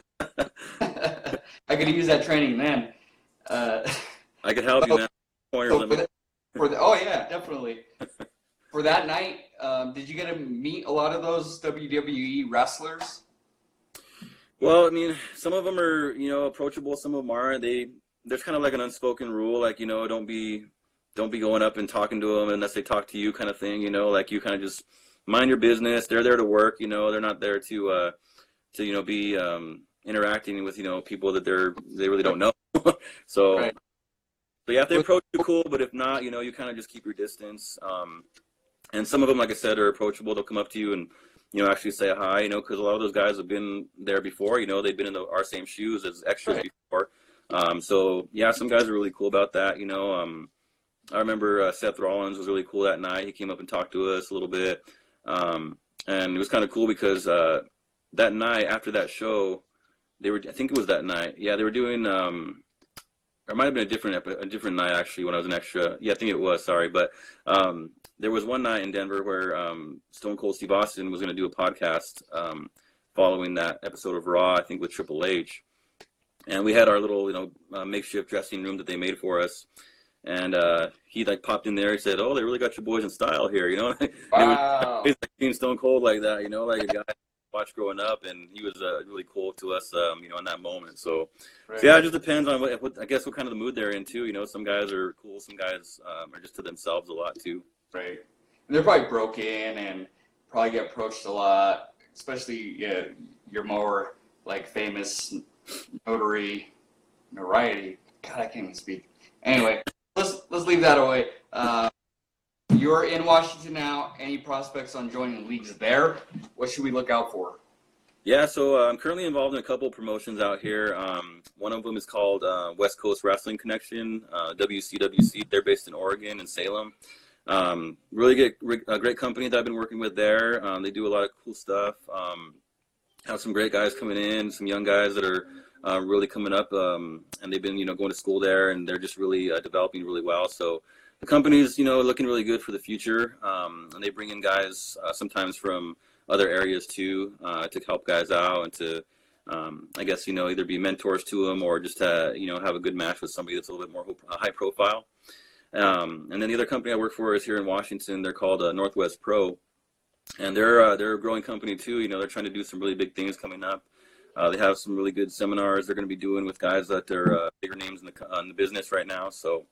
I could use that training then. Uh, I could help you, man. Pointers, so let for, the, for the, oh yeah, definitely. For that night, um, did you get to meet a lot of those WWE wrestlers? Well, I mean, some of them are, you know, approachable. Some of them aren't. They there's kind of like an unspoken rule, like you know, don't be don't be going up and talking to them unless they talk to you, kind of thing. You know, like you kind of just mind your business. They're there to work. You know, they're not there to uh to you know be um interacting with you know people that they're they really don't know. so. Right. So yeah, if they approach you, cool. But if not, you know, you kind of just keep your distance. Um, and some of them, like I said, are approachable. They'll come up to you and you know actually say hi. You know, because a lot of those guys have been there before. You know, they've been in the, our same shoes as extras Right. before. Um, so yeah, some guys are really cool about that. You know, um, I remember uh, Seth Rollins was really cool that night. He came up and talked to us a little bit, um, and it was kind of cool because uh, that night after that show, they were. I think it was that night. Yeah, they were doing. Um, or it might have been a different epi- a different night actually when I was an extra. Yeah, I think it was. Sorry, but um, there was one night in Denver where um, Stone Cold Steve Austin was going to do a podcast um, following that episode of Raw. I think with Triple H, and we had our little you know uh, makeshift dressing room that they made for us. And uh, he like popped in there. He said, "Oh, they really got your boys in style here," you know. Wow. He's like Stone Cold like that, you know, like a guy watched growing up, and he was uh, really cool to us, um, you know, in that moment. So, so yeah, it just depends on what, what I guess what kind of the mood they're in too. You know, some guys are cool, some guys um, are just to themselves a lot too. Right. And they're probably broken and probably get approached a lot, especially yeah, your more like famous notary notoriety. God, I can't even speak. Anyway, let's let's leave that away. Uh, you're in Washington now. Any prospects on joining leagues there? What should we look out for? Yeah, so uh, I'm currently involved in a couple promotions out here. Um, one of them is called uh, West Coast Wrestling Connection, uh, WCWC. They're based in Oregon and Salem. Um, really good, a great company that I've been working with there. Um, they do a lot of cool stuff. Um, have some great guys coming in, some young guys that are uh, really coming up, um, and they've been, you know, going to school there, and they're just really uh, developing really well. So the company's you know looking really good for the future, um, and they bring in guys uh, sometimes from other areas too uh, to help guys out and to um, I guess you know either be mentors to them or just uh, you know have a good match with somebody that's a little bit more high profile. Um, and then the other company I work for is here in Washington. They're called uh, Northwest Pro, and they're uh, they're a growing company too. You know they're trying to do some really big things coming up. Uh, they have some really good seminars they're going to be doing with guys that are uh, bigger names in the in the business right now. So,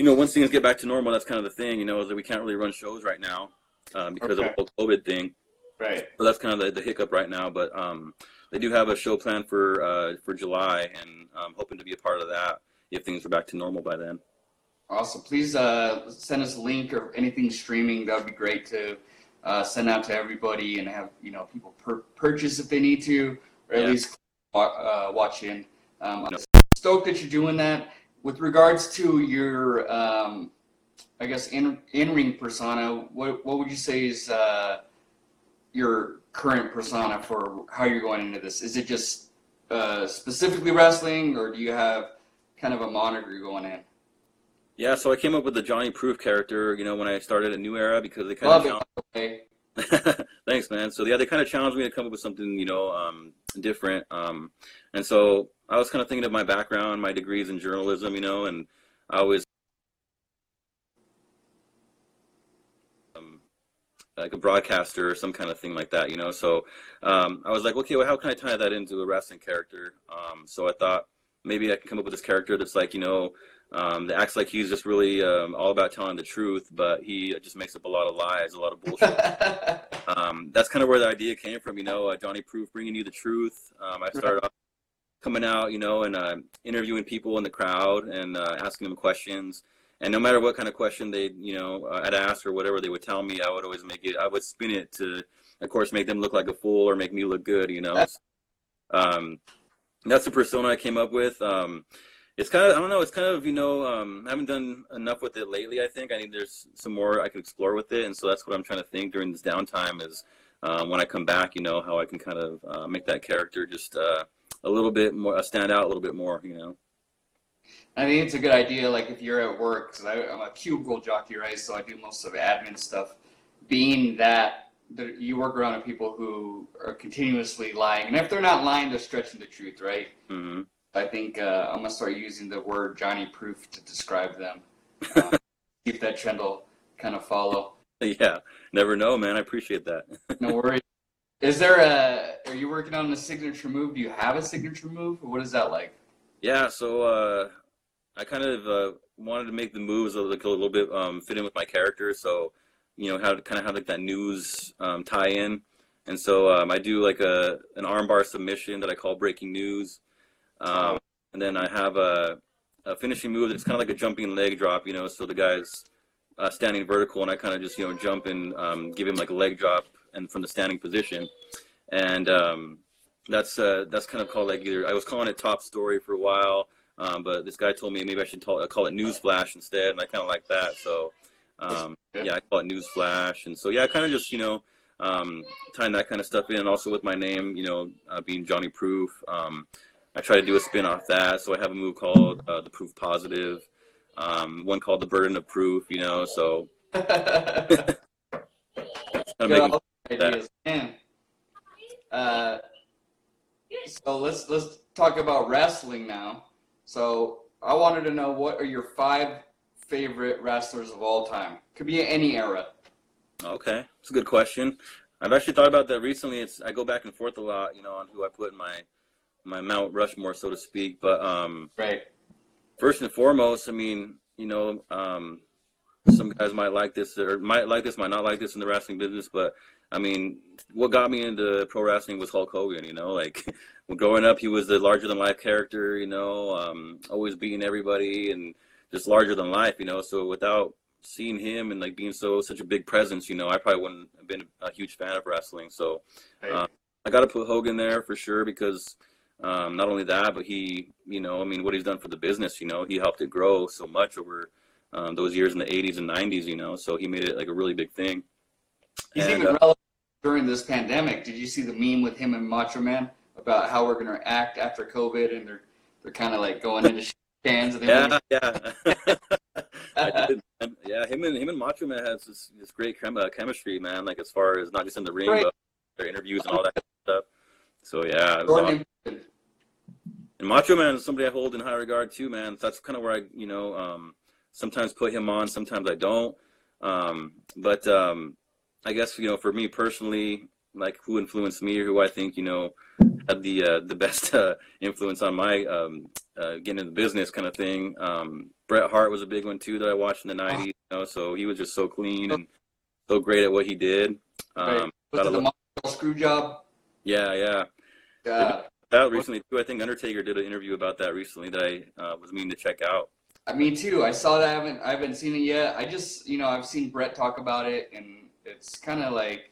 you know, once things get back to normal, that's kind of the thing. You know, is that we can't really run shows right now um, because Okay. of the whole COVID thing. Right. So that's kind of the, the hiccup right now. But um, they do have a show planned for uh, for July, and I'm hoping to be a part of that if things are back to normal by then. Awesome. Please uh, send us a link or anything streaming. That would be great to uh, send out to everybody and have you know people pur- purchase if they need to, or at Yeah. least uh, watch in. Um, I'm stoked that you're doing that. With regards to your, um, I guess in in ring persona, what what would you say is uh, your current persona for how you're going into this? Is it just uh, specifically wrestling, or do you have kind of a moniker going in? Yeah, so I came up with the Johnny Proof character, you know, when I started a New Era because they kind Love of it. Okay. Thanks, man. So yeah, they kind of challenged me to come up with something, you know, um, different. Um, and so I was kind of thinking of my background, my degrees in journalism, you know, and I always um, like a broadcaster or some kind of thing like that, you know. So um, I was like, okay, well, how can I tie that into a wrestling character? Um, so I thought maybe I can come up with this character that's like, you know, um, that acts like he's just really um, all about telling the truth, but he just makes up a lot of lies, a lot of bullshit. um, that's kind of where the idea came from. You know, uh, Johnny Proof bringing you the truth. Um, I started off coming out, you know, and uh, interviewing people in the crowd and uh, asking them questions. And no matter what kind of question they, you know, uh, I'd ask or whatever they would tell me, I would always make it. I would spin it to, of course, make them look like a fool or make me look good. You know, um, that's the persona I came up with. Um, it's kind of I don't know. It's kind of you know um, I haven't done enough with it lately. I think I need there's some more I could explore with it, and so that's what I'm trying to think during this downtime is um, when I come back. You know how I can kind of uh, make that character just uh, a little bit more stand out a little bit more. You know. I think it's a good idea. Like if you're at work, because I'm a cubicle jockey, right? So I do most of the admin stuff. Being that you work around people who are continuously lying, and if they're not lying, they're stretching the truth, right? hmm I think uh, I'm gonna start using the word Johnny Proof to describe them. Um, see if that trend will kind of follow. Yeah. Never know, man. I appreciate that. No worries. Is there a? Are you working on a signature move? Do you have a signature move? What is that like? Yeah, so uh, I kind of uh, wanted to make the moves a, like a little bit um, fit in with my character. So, you know, how to kind of have like that news um, tie in. And so um, I do like a an armbar submission that I call breaking news. Um, and then I have a, a finishing move that's kind of like a jumping leg drop, you know, so the guy's uh, standing vertical and I kind of just, you know, jump and um, give him like a leg drop and from the standing position. And um, that's uh, that's kind of called like either I was calling it top story for a while, um, but this guy told me maybe I should call, call it newsflash instead, and I kind of like that. So um, yeah, I call it newsflash, and so yeah, I kind of just you know um, tying that kind of stuff in, and also with my name, you know, uh, being Johnny Proof. Um, I try to do a spin off that, so I have a move called uh, the Proof Positive, um, one called the Burden of Proof, you know. So kind of Good making ideas, man. Uh, so let's let's talk about wrestling now. So I wanted to know what are your five favorite wrestlers of all time? Could be any era. Okay, it's a good question. I've actually thought about that recently. It's I go back and forth a lot, you know, on who I put in my my Mount Rushmore, so to speak. But um, Right. first and foremost, I mean, you know, um, some guys might like this or might like this, might not like this in the wrestling business, but I mean, what got me into pro wrestling was Hulk Hogan. You know, like when growing up, he was the larger than life character. You know, um, always beating everybody and just larger than life. You know, so without seeing him and like being so such a big presence, you know, I probably wouldn't have been a huge fan of wrestling. So Right. I got to put Hogan there for sure because um, not only that, but he, you know, I mean, what he's done for the business, you know, he helped it grow so much over um, those years in the 80s and 90s, you know, so he made it like a really big thing. He's And, even uh, relevant during this pandemic. Did you see the meme with him and Macho Man about how we're going to act after COVID, and they're they're kind of like going into cans and Yeah, yeah. Yeah, him and him and Macho Man has this, this great chem- uh, chemistry, man. Like as far as not just in the ring, Right. but their interviews and all that stuff. So yeah, it was awesome. And Macho Man is somebody I hold in high regard too, man. That's kind of where I, you know, um, sometimes put him on, sometimes I don't. Um, but um, I guess you know, for me personally, like who influenced me or who I think you know had the uh, the best uh, influence on my um, uh, getting into the business kind of thing. Um, Bret Hart was a big one too that I watched in the '90s. You know, so he was just so clean and so great at what he did. right? Um, Was the screw job? yeah, yeah. Uh, That recently too. I think Undertaker did an interview about that recently that I uh, was meaning to check out. I me too. I saw that. I haven't I haven't seen it yet. I just you know I've seen Bret talk about it, and it's kind of like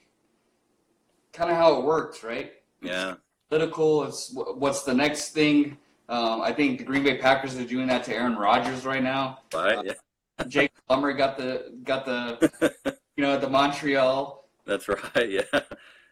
kind of how it works, right? Yeah, Political. It's what's the next thing. Um, I think the Green Bay Packers are doing that to Aaron Rodgers right now. right. Yeah, Jake Plummer got the got the you know the Montreal. that's right. Yeah,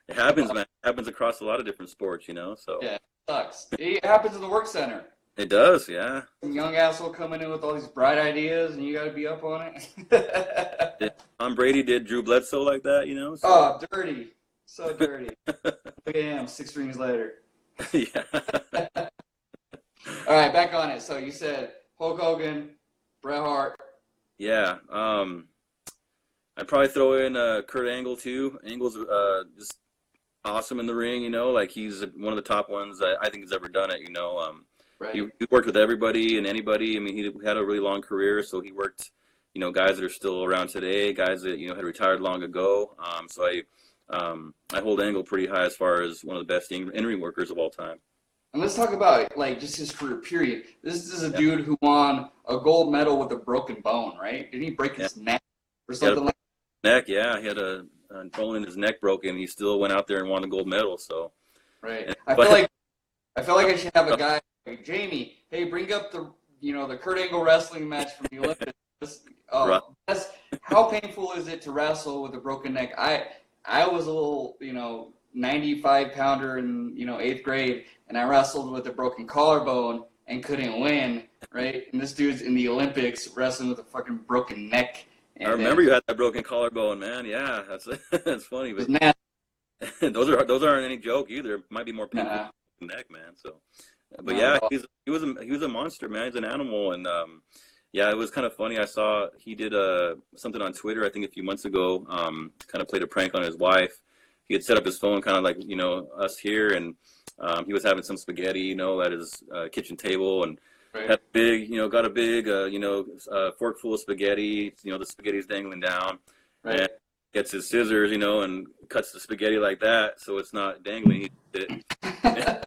it happens, man. It happens across a lot of different sports, you know. So Yeah. it Sucks. It happens in the work center. It does. Yeah, Some young asshole coming in with all these bright ideas, and you got to be up on it. Tom Brady did Drew Bledsoe like that, you know. So, oh, dirty. So dirty. Look at him, six rings later. yeah. All right, back on it. So you said Hulk Hogan, Bret Hart. Yeah. Um, I'd probably throw in uh, Kurt Angle too. Angle's uh, just awesome in the ring, you know. Like he's one of the top ones I, I think has ever done it. You know, um, Right. he, he worked with everybody and anybody. I mean, he had a really long career, so he worked, you know, guys that are still around today, guys that you know had retired long ago. Um, so I, um, I hold Angle pretty high as far as one of the best in ring workers of all time. And let's talk about like just his career. Period. This is a Yeah. dude who won a gold medal with a broken bone, right? Did he break his neck or something like? Neck, yeah, he had a, a bone in his neck broken. He still went out there and won a gold medal. So Right. I But- feel like I feel like I should have a guy Jamie. Hey, bring up the you know the Kurt Angle wrestling match from the Olympics. Uh, Right. how painful is it to wrestle with a broken neck? I I was a little you know 95 pounder in you know eighth grade, and I wrestled with a broken collarbone and couldn't win. Right, and this dude's in the Olympics wrestling with a fucking broken neck. And I remember you had that broken collarbone, man. Yeah, that's that's funny, but those are those aren't any joke either. It might be more painful the neck, man. So, but Not yeah, he's he was a he was a monster, man. He's an animal, and um, yeah, it was kind of funny. I saw he did uh something on Twitter, I think a few months ago. Um, kind of played a prank on his wife. He had set up his phone, kind of like you know us here, and um, he was having some spaghetti, you know, at his uh, kitchen table, and Right. had big, you know, got a big, uh, you know, uh, fork full of spaghetti. You know, the spaghetti's dangling down. Right. And gets his scissors, you know, and cuts the spaghetti like that, so it's not dangling. He did it.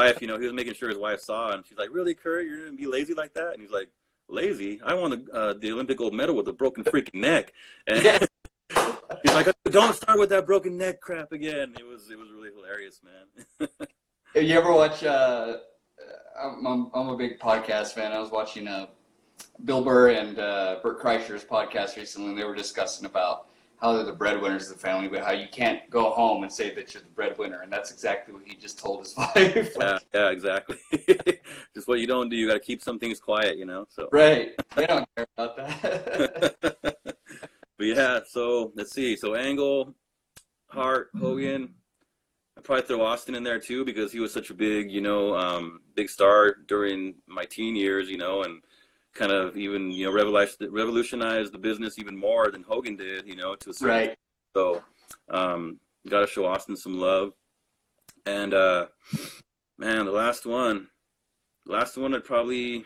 Uh, wife, you know, he was making sure his wife saw, and she's like, "Really, Kurt? You're gonna be lazy like that?" And he's like, "Lazy? I won the uh, the Olympic gold medal with a broken freaking neck." And he's like, "Don't start with that broken neck crap again." It was it was really hilarious, man. Have you ever watch? Uh, I'm, I'm, I'm a big podcast fan. I was watching uh, Bill Burr and uh, Bert Kreischer's podcast recently, and they were discussing about how they're the breadwinners of the family, but how you can't go home and say that you're the breadwinner, and that's exactly what he just told his wife. yeah, yeah, exactly. Just what you don't do. You got to keep some things quiet, you know. So. Right? They don't care about that. but yeah, so let's see. So Angle, Hart, Hogan. I'd probably throw Austin in there too because he was such a big, you know, um, big star during my teen years, you know, and kind of even, you know, revolutionized, revolutionized the business even more than Hogan did, you know, to a certain right? so, um, got to show Austin some love. And uh, man, the last one, the last one, I'd probably,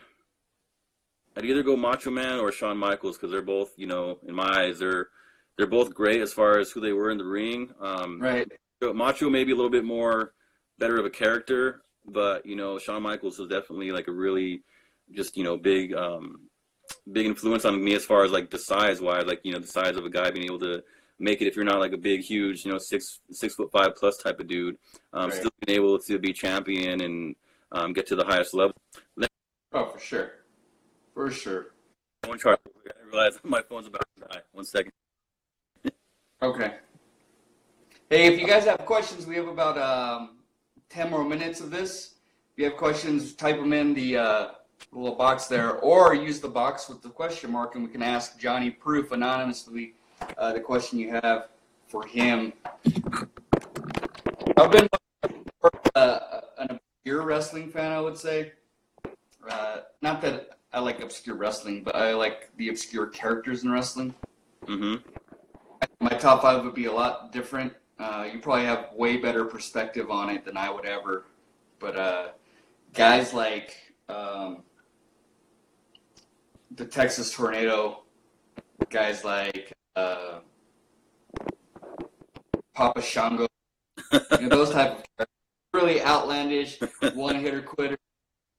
I'd either go Macho Man or Shawn Michaels because they're both, you know, in my eyes, they're they're both great as far as who they were in the ring. Um, Right? Macho maybe a little bit more better of a character, but you know, Shawn Michaels was definitely like a really just you know big um, big influence on me as far as like the size wise, like you know the size of a guy being able to make it if you're not like a big huge you know six six foot five plus type of dude, um, Right. still being able to be champion and um, get to the highest level. Oh, for sure, for sure. One chart. I realize my phone's about to die. One second. Okay. Hey, if you guys have questions, we have about um, 10 more minutes of this. If you have questions, type them in the uh, little box there, or use the box with the question mark, and we can ask Johnny Proof anonymously uh, the question you have for him. I've been uh, an obscure wrestling fan, I would say. Uh, not that I like obscure wrestling, but I like the obscure characters in wrestling. Mm-hmm. My top five would be a lot different. Uh, you probably have way better perspective on it than I would ever. But uh, guys like um, the Texas Tornado, guys like uh, Papa Shango, you know, those type of characters. really outlandish, one hitter quitter.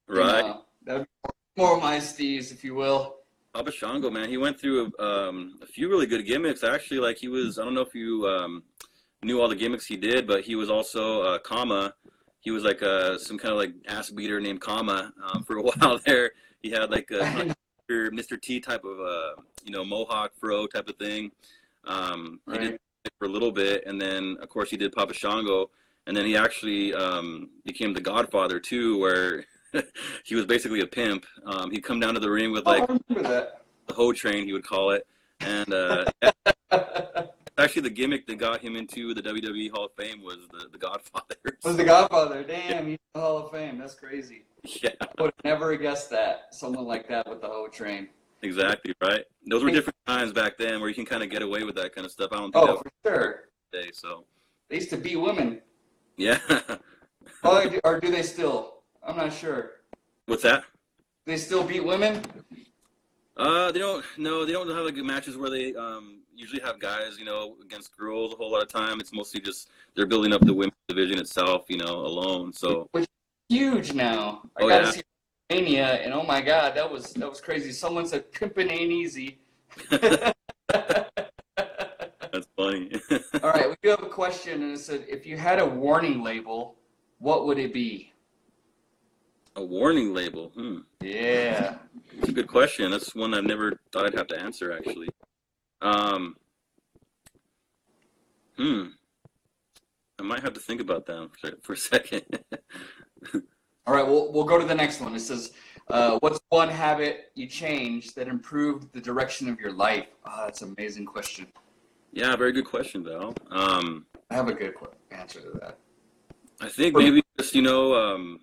you Right. know. that would be more my steez, if you will. Papa Shango, man, he went through um, a few really good gimmicks. Actually, like he was, I don't know if you um, knew all the gimmicks he did, but he was also uh, Kama. He was like uh, some kind of like ass beater named Kama um, for a while there. He had like a of Mr. T type of uh, you know mohawk fro type of thing. Um, he did it for a little bit, and then of course he did Papa Shango, and then he actually um, became the Godfather too, where he was basically a pimp. Um, he'd come down to the ring with like I the hoe train, he would call it. And uh, actually, the gimmick that got him into the WWE Hall of Fame was the, the Godfather. was the Godfather. Damn, he's the Hall of Fame. That's crazy. yeah, I would have never guessed that. Someone like that with the hoe train. exactly, right? Those were different times back then where you can kind of get away with that kind of stuff. I don't think Oh, for sure. today, so They used to beat women. yeah. Oh, or do they still? I'm not sure. What's that? They still beat women? Uh, they don't. No, they don't have like matches where they um usually have guys, you know, against girls a whole lot of time. It's mostly just they're building up the women's division itself, you know, alone. So which Huge now. I Oh, gotta yeah. see Mania, and oh my God, that was that was crazy. Someone said pimping ain't easy. that's funny. All right, we do have a question, and it said, if you had a warning label, what would it be? a warning label. Hmm. Yeah. That's a good question. That's one I've never thought I'd have to answer actually. Um, hmm. I might have to think about that for, for a second. All right, we'll, we'll go to the next one. It says, uh, what's one habit you changed that improved the direction of your life? Ah, that's an amazing question. yeah, very good question, though. Um, I have a good qu- answer to that. I think maybe just you know, um,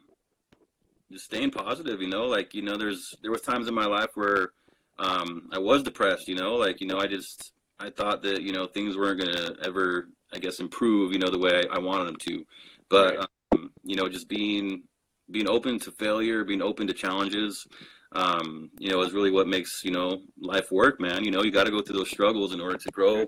just staying positive. You know, like you know, there's there was times in my life where um, I was depressed. You know, like you know, I just I thought that you know things weren't gonna ever, I guess, improve. You know, the way I, I wanted them to. But Right. um, you know, just being being open to failure, being open to challenges. Um, you know, is really what makes you know life work, man. You know, you got to go through those struggles in order to grow,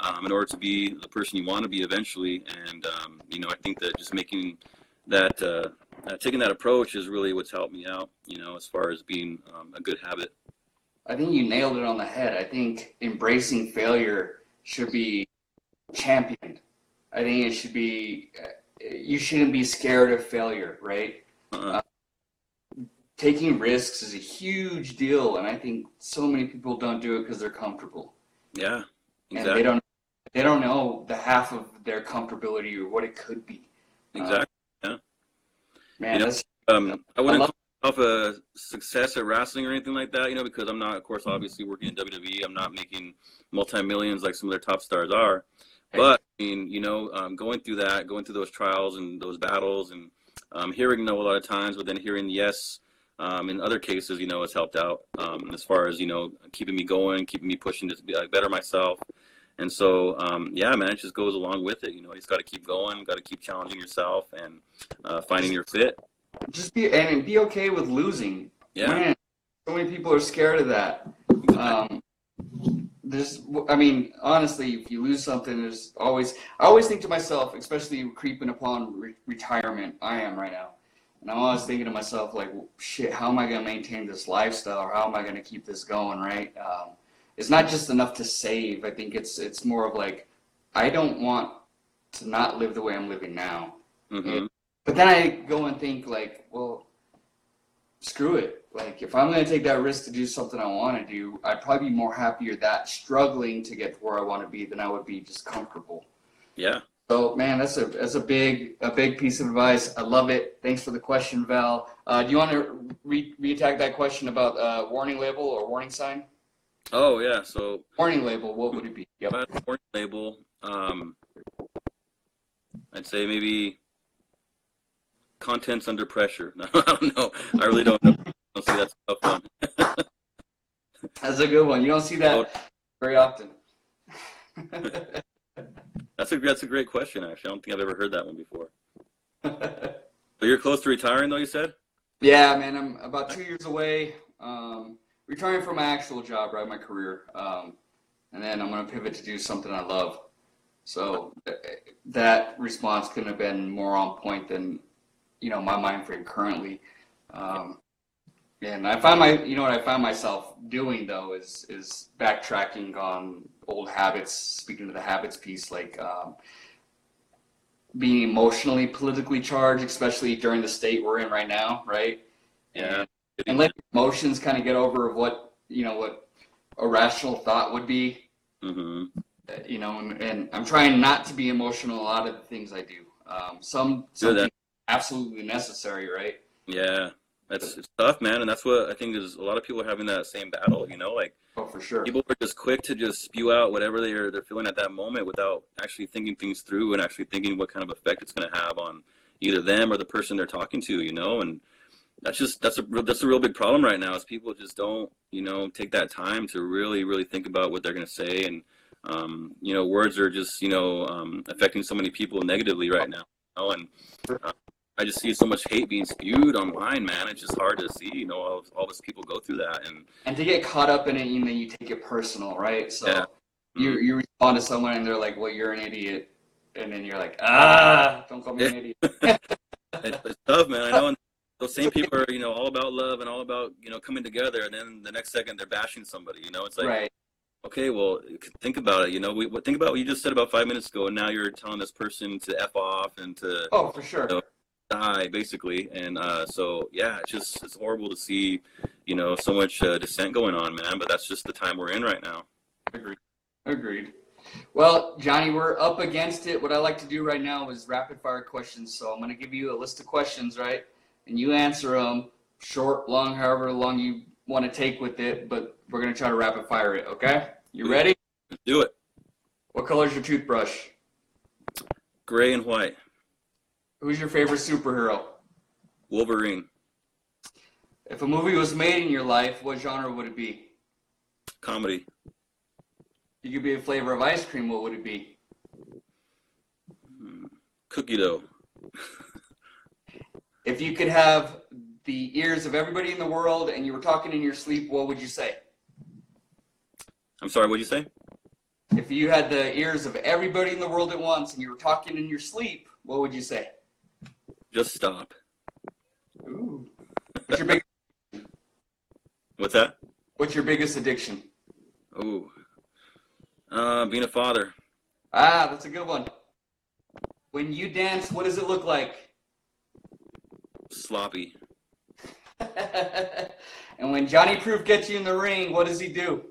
um, in order to be the person you want to be eventually. And um, you know, I think that just making that uh, uh, taking that approach is really what's helped me out. You know, as far as being um, a good habit. I think you nailed it on the head. I think embracing failure should be championed. I think it should be, uh, you shouldn't be scared of failure, right? Uh, Taking risks is a huge deal, and I think so many people don't do it because they're comfortable. yeah, and exactly. they don't they don't know the half of their comfortability or what it could be. exactly. Yeah. Man, You know, that's Um, I wouldn't love- myself a success at wrestling or anything like that, you know, because I'm not, of course, obviously working in WWE. I'm not making multi millions like some of their top stars are. But I mean, you know, um, going through that, going through those trials and those battles, and um, hearing no a lot of times, but then hearing yes um, in other cases, you know, has helped out um, as far as you know keeping me going, keeping me pushing to be, like, better myself. And so, um, yeah, man, it just goes along with it. You know, you just got to keep going, got to keep challenging yourself and uh, finding your fit. Just be and be okay with losing. Yeah. Man, so many people are scared of that. Um, there's, I mean, honestly, if you lose something, there's always. I always think to myself, especially creeping upon re- retirement. I am right now, and I'm always thinking to myself, like, shit, how am I going to maintain this lifestyle, or how am I going to keep this going? Right? Um, it's not just enough to save. I think it's it's more of like, I don't want to not live the way I'm living now. hmm But then I go and think like, well, screw it. Like if I'm gonna take that risk to do something I want to do, I'd probably be more happier that struggling to get to where I want to be than I would be just comfortable. Yeah, So man, that's a that's a big a big piece of advice. I love it. Thanks for the question, Val. Uh, do you want to re re-attack that question about uh, warning label or warning sign? Oh yeah, so Warning label, what would it be? Yep. if I had a warning label, um, I'd say maybe contents under pressure. No, I don't know. I really don't know. I don't see that stuff on. That's a good one. You don't see that very often. That's a that's a great question. Actually, I don't think I've ever heard that one before. But you're close to retiring, though. You said. Yeah, man, I'm about two years away. Um, retiring from my actual job, right, my career, um, and then I'm gonna pivot to do something I love. So uh, that response couldn't have been more on point than, you know, my mind frame currently. Um, and I find my, you know, what I find myself doing though is is backtracking on old habits. Speaking to the habits piece, like um, being emotionally, politically charged, especially during the state we're in right now, right? Yeah. and let emotions kind of get over of what you know what a rational thought would be hmm uh, you know and, and i'm trying not to be emotional a lot of the things i do um, some some Good, that- things are absolutely necessary right Yeah. That's it's tough, man, and that's what I think is a lot of people are having that same battle. You know, like oh for sure people are just quick to just spew out whatever they're they're feeling at that moment without actually thinking things through and actually thinking what kind of effect it's going to have on either them or the person they're talking to. You know, and that's just that's a real- that's a real big problem right now is people just don't you know take that time to really really think about what they're going to say and um, you know words are just you know um, affecting so many people negatively right now. You know? and uh, I just see so much hate being spewed online, man. It's just hard to see, you know, all, all these people go through that, and and to get caught up in it you know, you take it personal right so Yeah. you you respond to someone and they're like well you're an idiot and then you're like ah don't call me an idiot it's, it's tough, man. I know. And those same people are, you know, all about love and all about, you know, coming together, and then the next second they're bashing somebody. You know, it's like, right okay, well, think about it. You know, we, think about what you just said about five minutes ago, and now you're telling this person to f off and to oh for sure No. Die, basically. And uh, so, yeah, it's just it's horrible to see, you know, so much uh, dissent going on, man. But that's just the time we're in right now. Agreed. Agreed. Well, Johnny, we're up against it. What I like to do right now is rapid fire questions. So I'm going to give you a list of questions, right? And you answer them short, long, however long you want to take with it. But we're going to try to rapid fire it, okay? You ready? Let's do it. What color is your toothbrush? Gray and white, Who's your favorite superhero? Wolverine, If a movie was made in your life, what genre would it be? comedy, You could be a flavor of ice cream. What would it be? Hmm. cookie dough, If you could have the ears of everybody in the world and you were talking in your sleep, what would you say? I'm sorry, what'd you say? If you had the ears of everybody in the world at once and you were talking in your sleep, what would you say? Just stop. Ooh. What's your big What's that? What's your biggest addiction? Ooh. Uh, being a father. Ah, that's a good one. When you dance, what does it look like? Sloppy. and when Johnny Proof gets you in the ring, what does he do?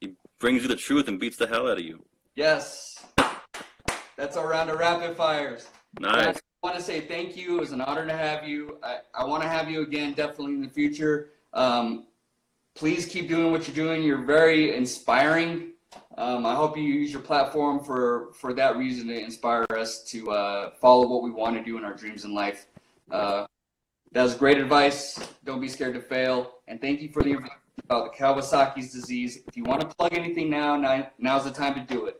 He brings you the truth and beats the hell out of you. Yes. That's our round of rapid fires. Nice. I want to say thank you. It was an honor to have you. I, I want to have you again, definitely in the future. Um, please keep doing what you're doing. You're very inspiring. Um, I hope you use your platform for, for that reason to inspire us to uh, follow what we want to do in our dreams in life. Uh, that was great advice. Don't be scared to fail. And thank you for the about the Kawasaki's disease. If you want to plug anything now, now now's the time to do it.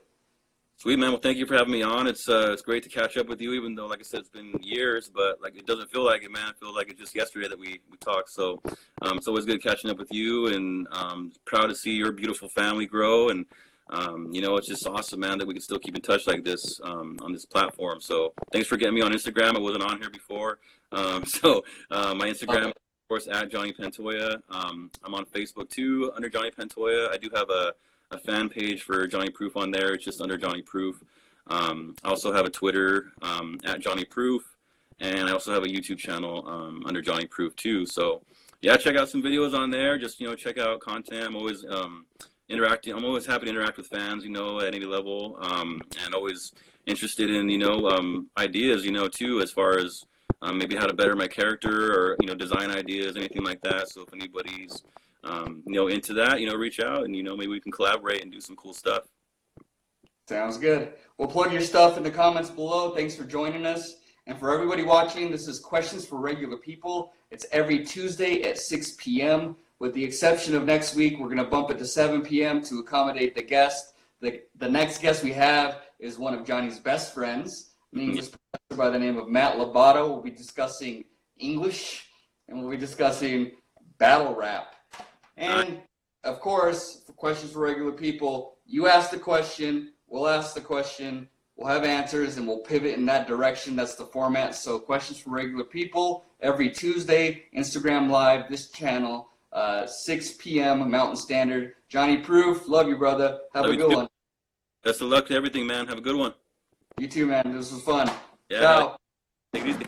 Sweet man. Well, thank you for having me on. It's uh, it's great to catch up with you, even though, like I said, it's been years, but like it doesn't feel like it, man. I feel like it's just yesterday that we we talked. So, um, it's always good catching up with you, and um, proud to see your beautiful family grow. And um, you know, it's just awesome, man, that we can still keep in touch like this um, on this platform. So, thanks for getting me on Instagram. I wasn't on here before, um, so uh, my Instagram. Of course, at Johnny Pantoya. Um, I'm on Facebook too, under Johnny Pantoya. I do have a a fan page for Johnny Proof on there. It's just under Johnny Proof. Um, I also have a Twitter um, at Johnny Proof, and I also have a YouTube channel um, under Johnny Proof too. So yeah, check out some videos on there. Just you know, check out content. I'm always um, interacting. I'm always happy to interact with fans. You know, at any level, um, and always interested in you know um, ideas, you know, too, as far as maybe how to better my character or you know design ideas, anything like that. So if anybody's um, you know into that, you know, reach out and you know maybe we can collaborate and do some cool stuff. Sounds good. Well, plug your stuff in the comments below. Thanks for joining us. And for everybody watching, this is Questions for Regular People. It's every Tuesday at 6 p.m. With the exception of next week, we're going to bump it to 7 p.m. to accommodate the guest. The, the next guest we have is one of Johnny's best friends, professor by the name of Matt Lobato. We'll be discussing English and we'll be discussing battle rap. And of course, for questions for regular people, you ask the question, we'll ask the question, we'll have answers, and we'll pivot in that direction. That's the format. So, questions for regular people every Tuesday, Instagram Live, this channel, uh, 6 p.m. Mountain Standard. Johnny Proof, love you, brother. Have Love a good one. Best of luck to everything, man. Have a good one. You too, man. This was fun. Yeah. Ciao. Take it easy.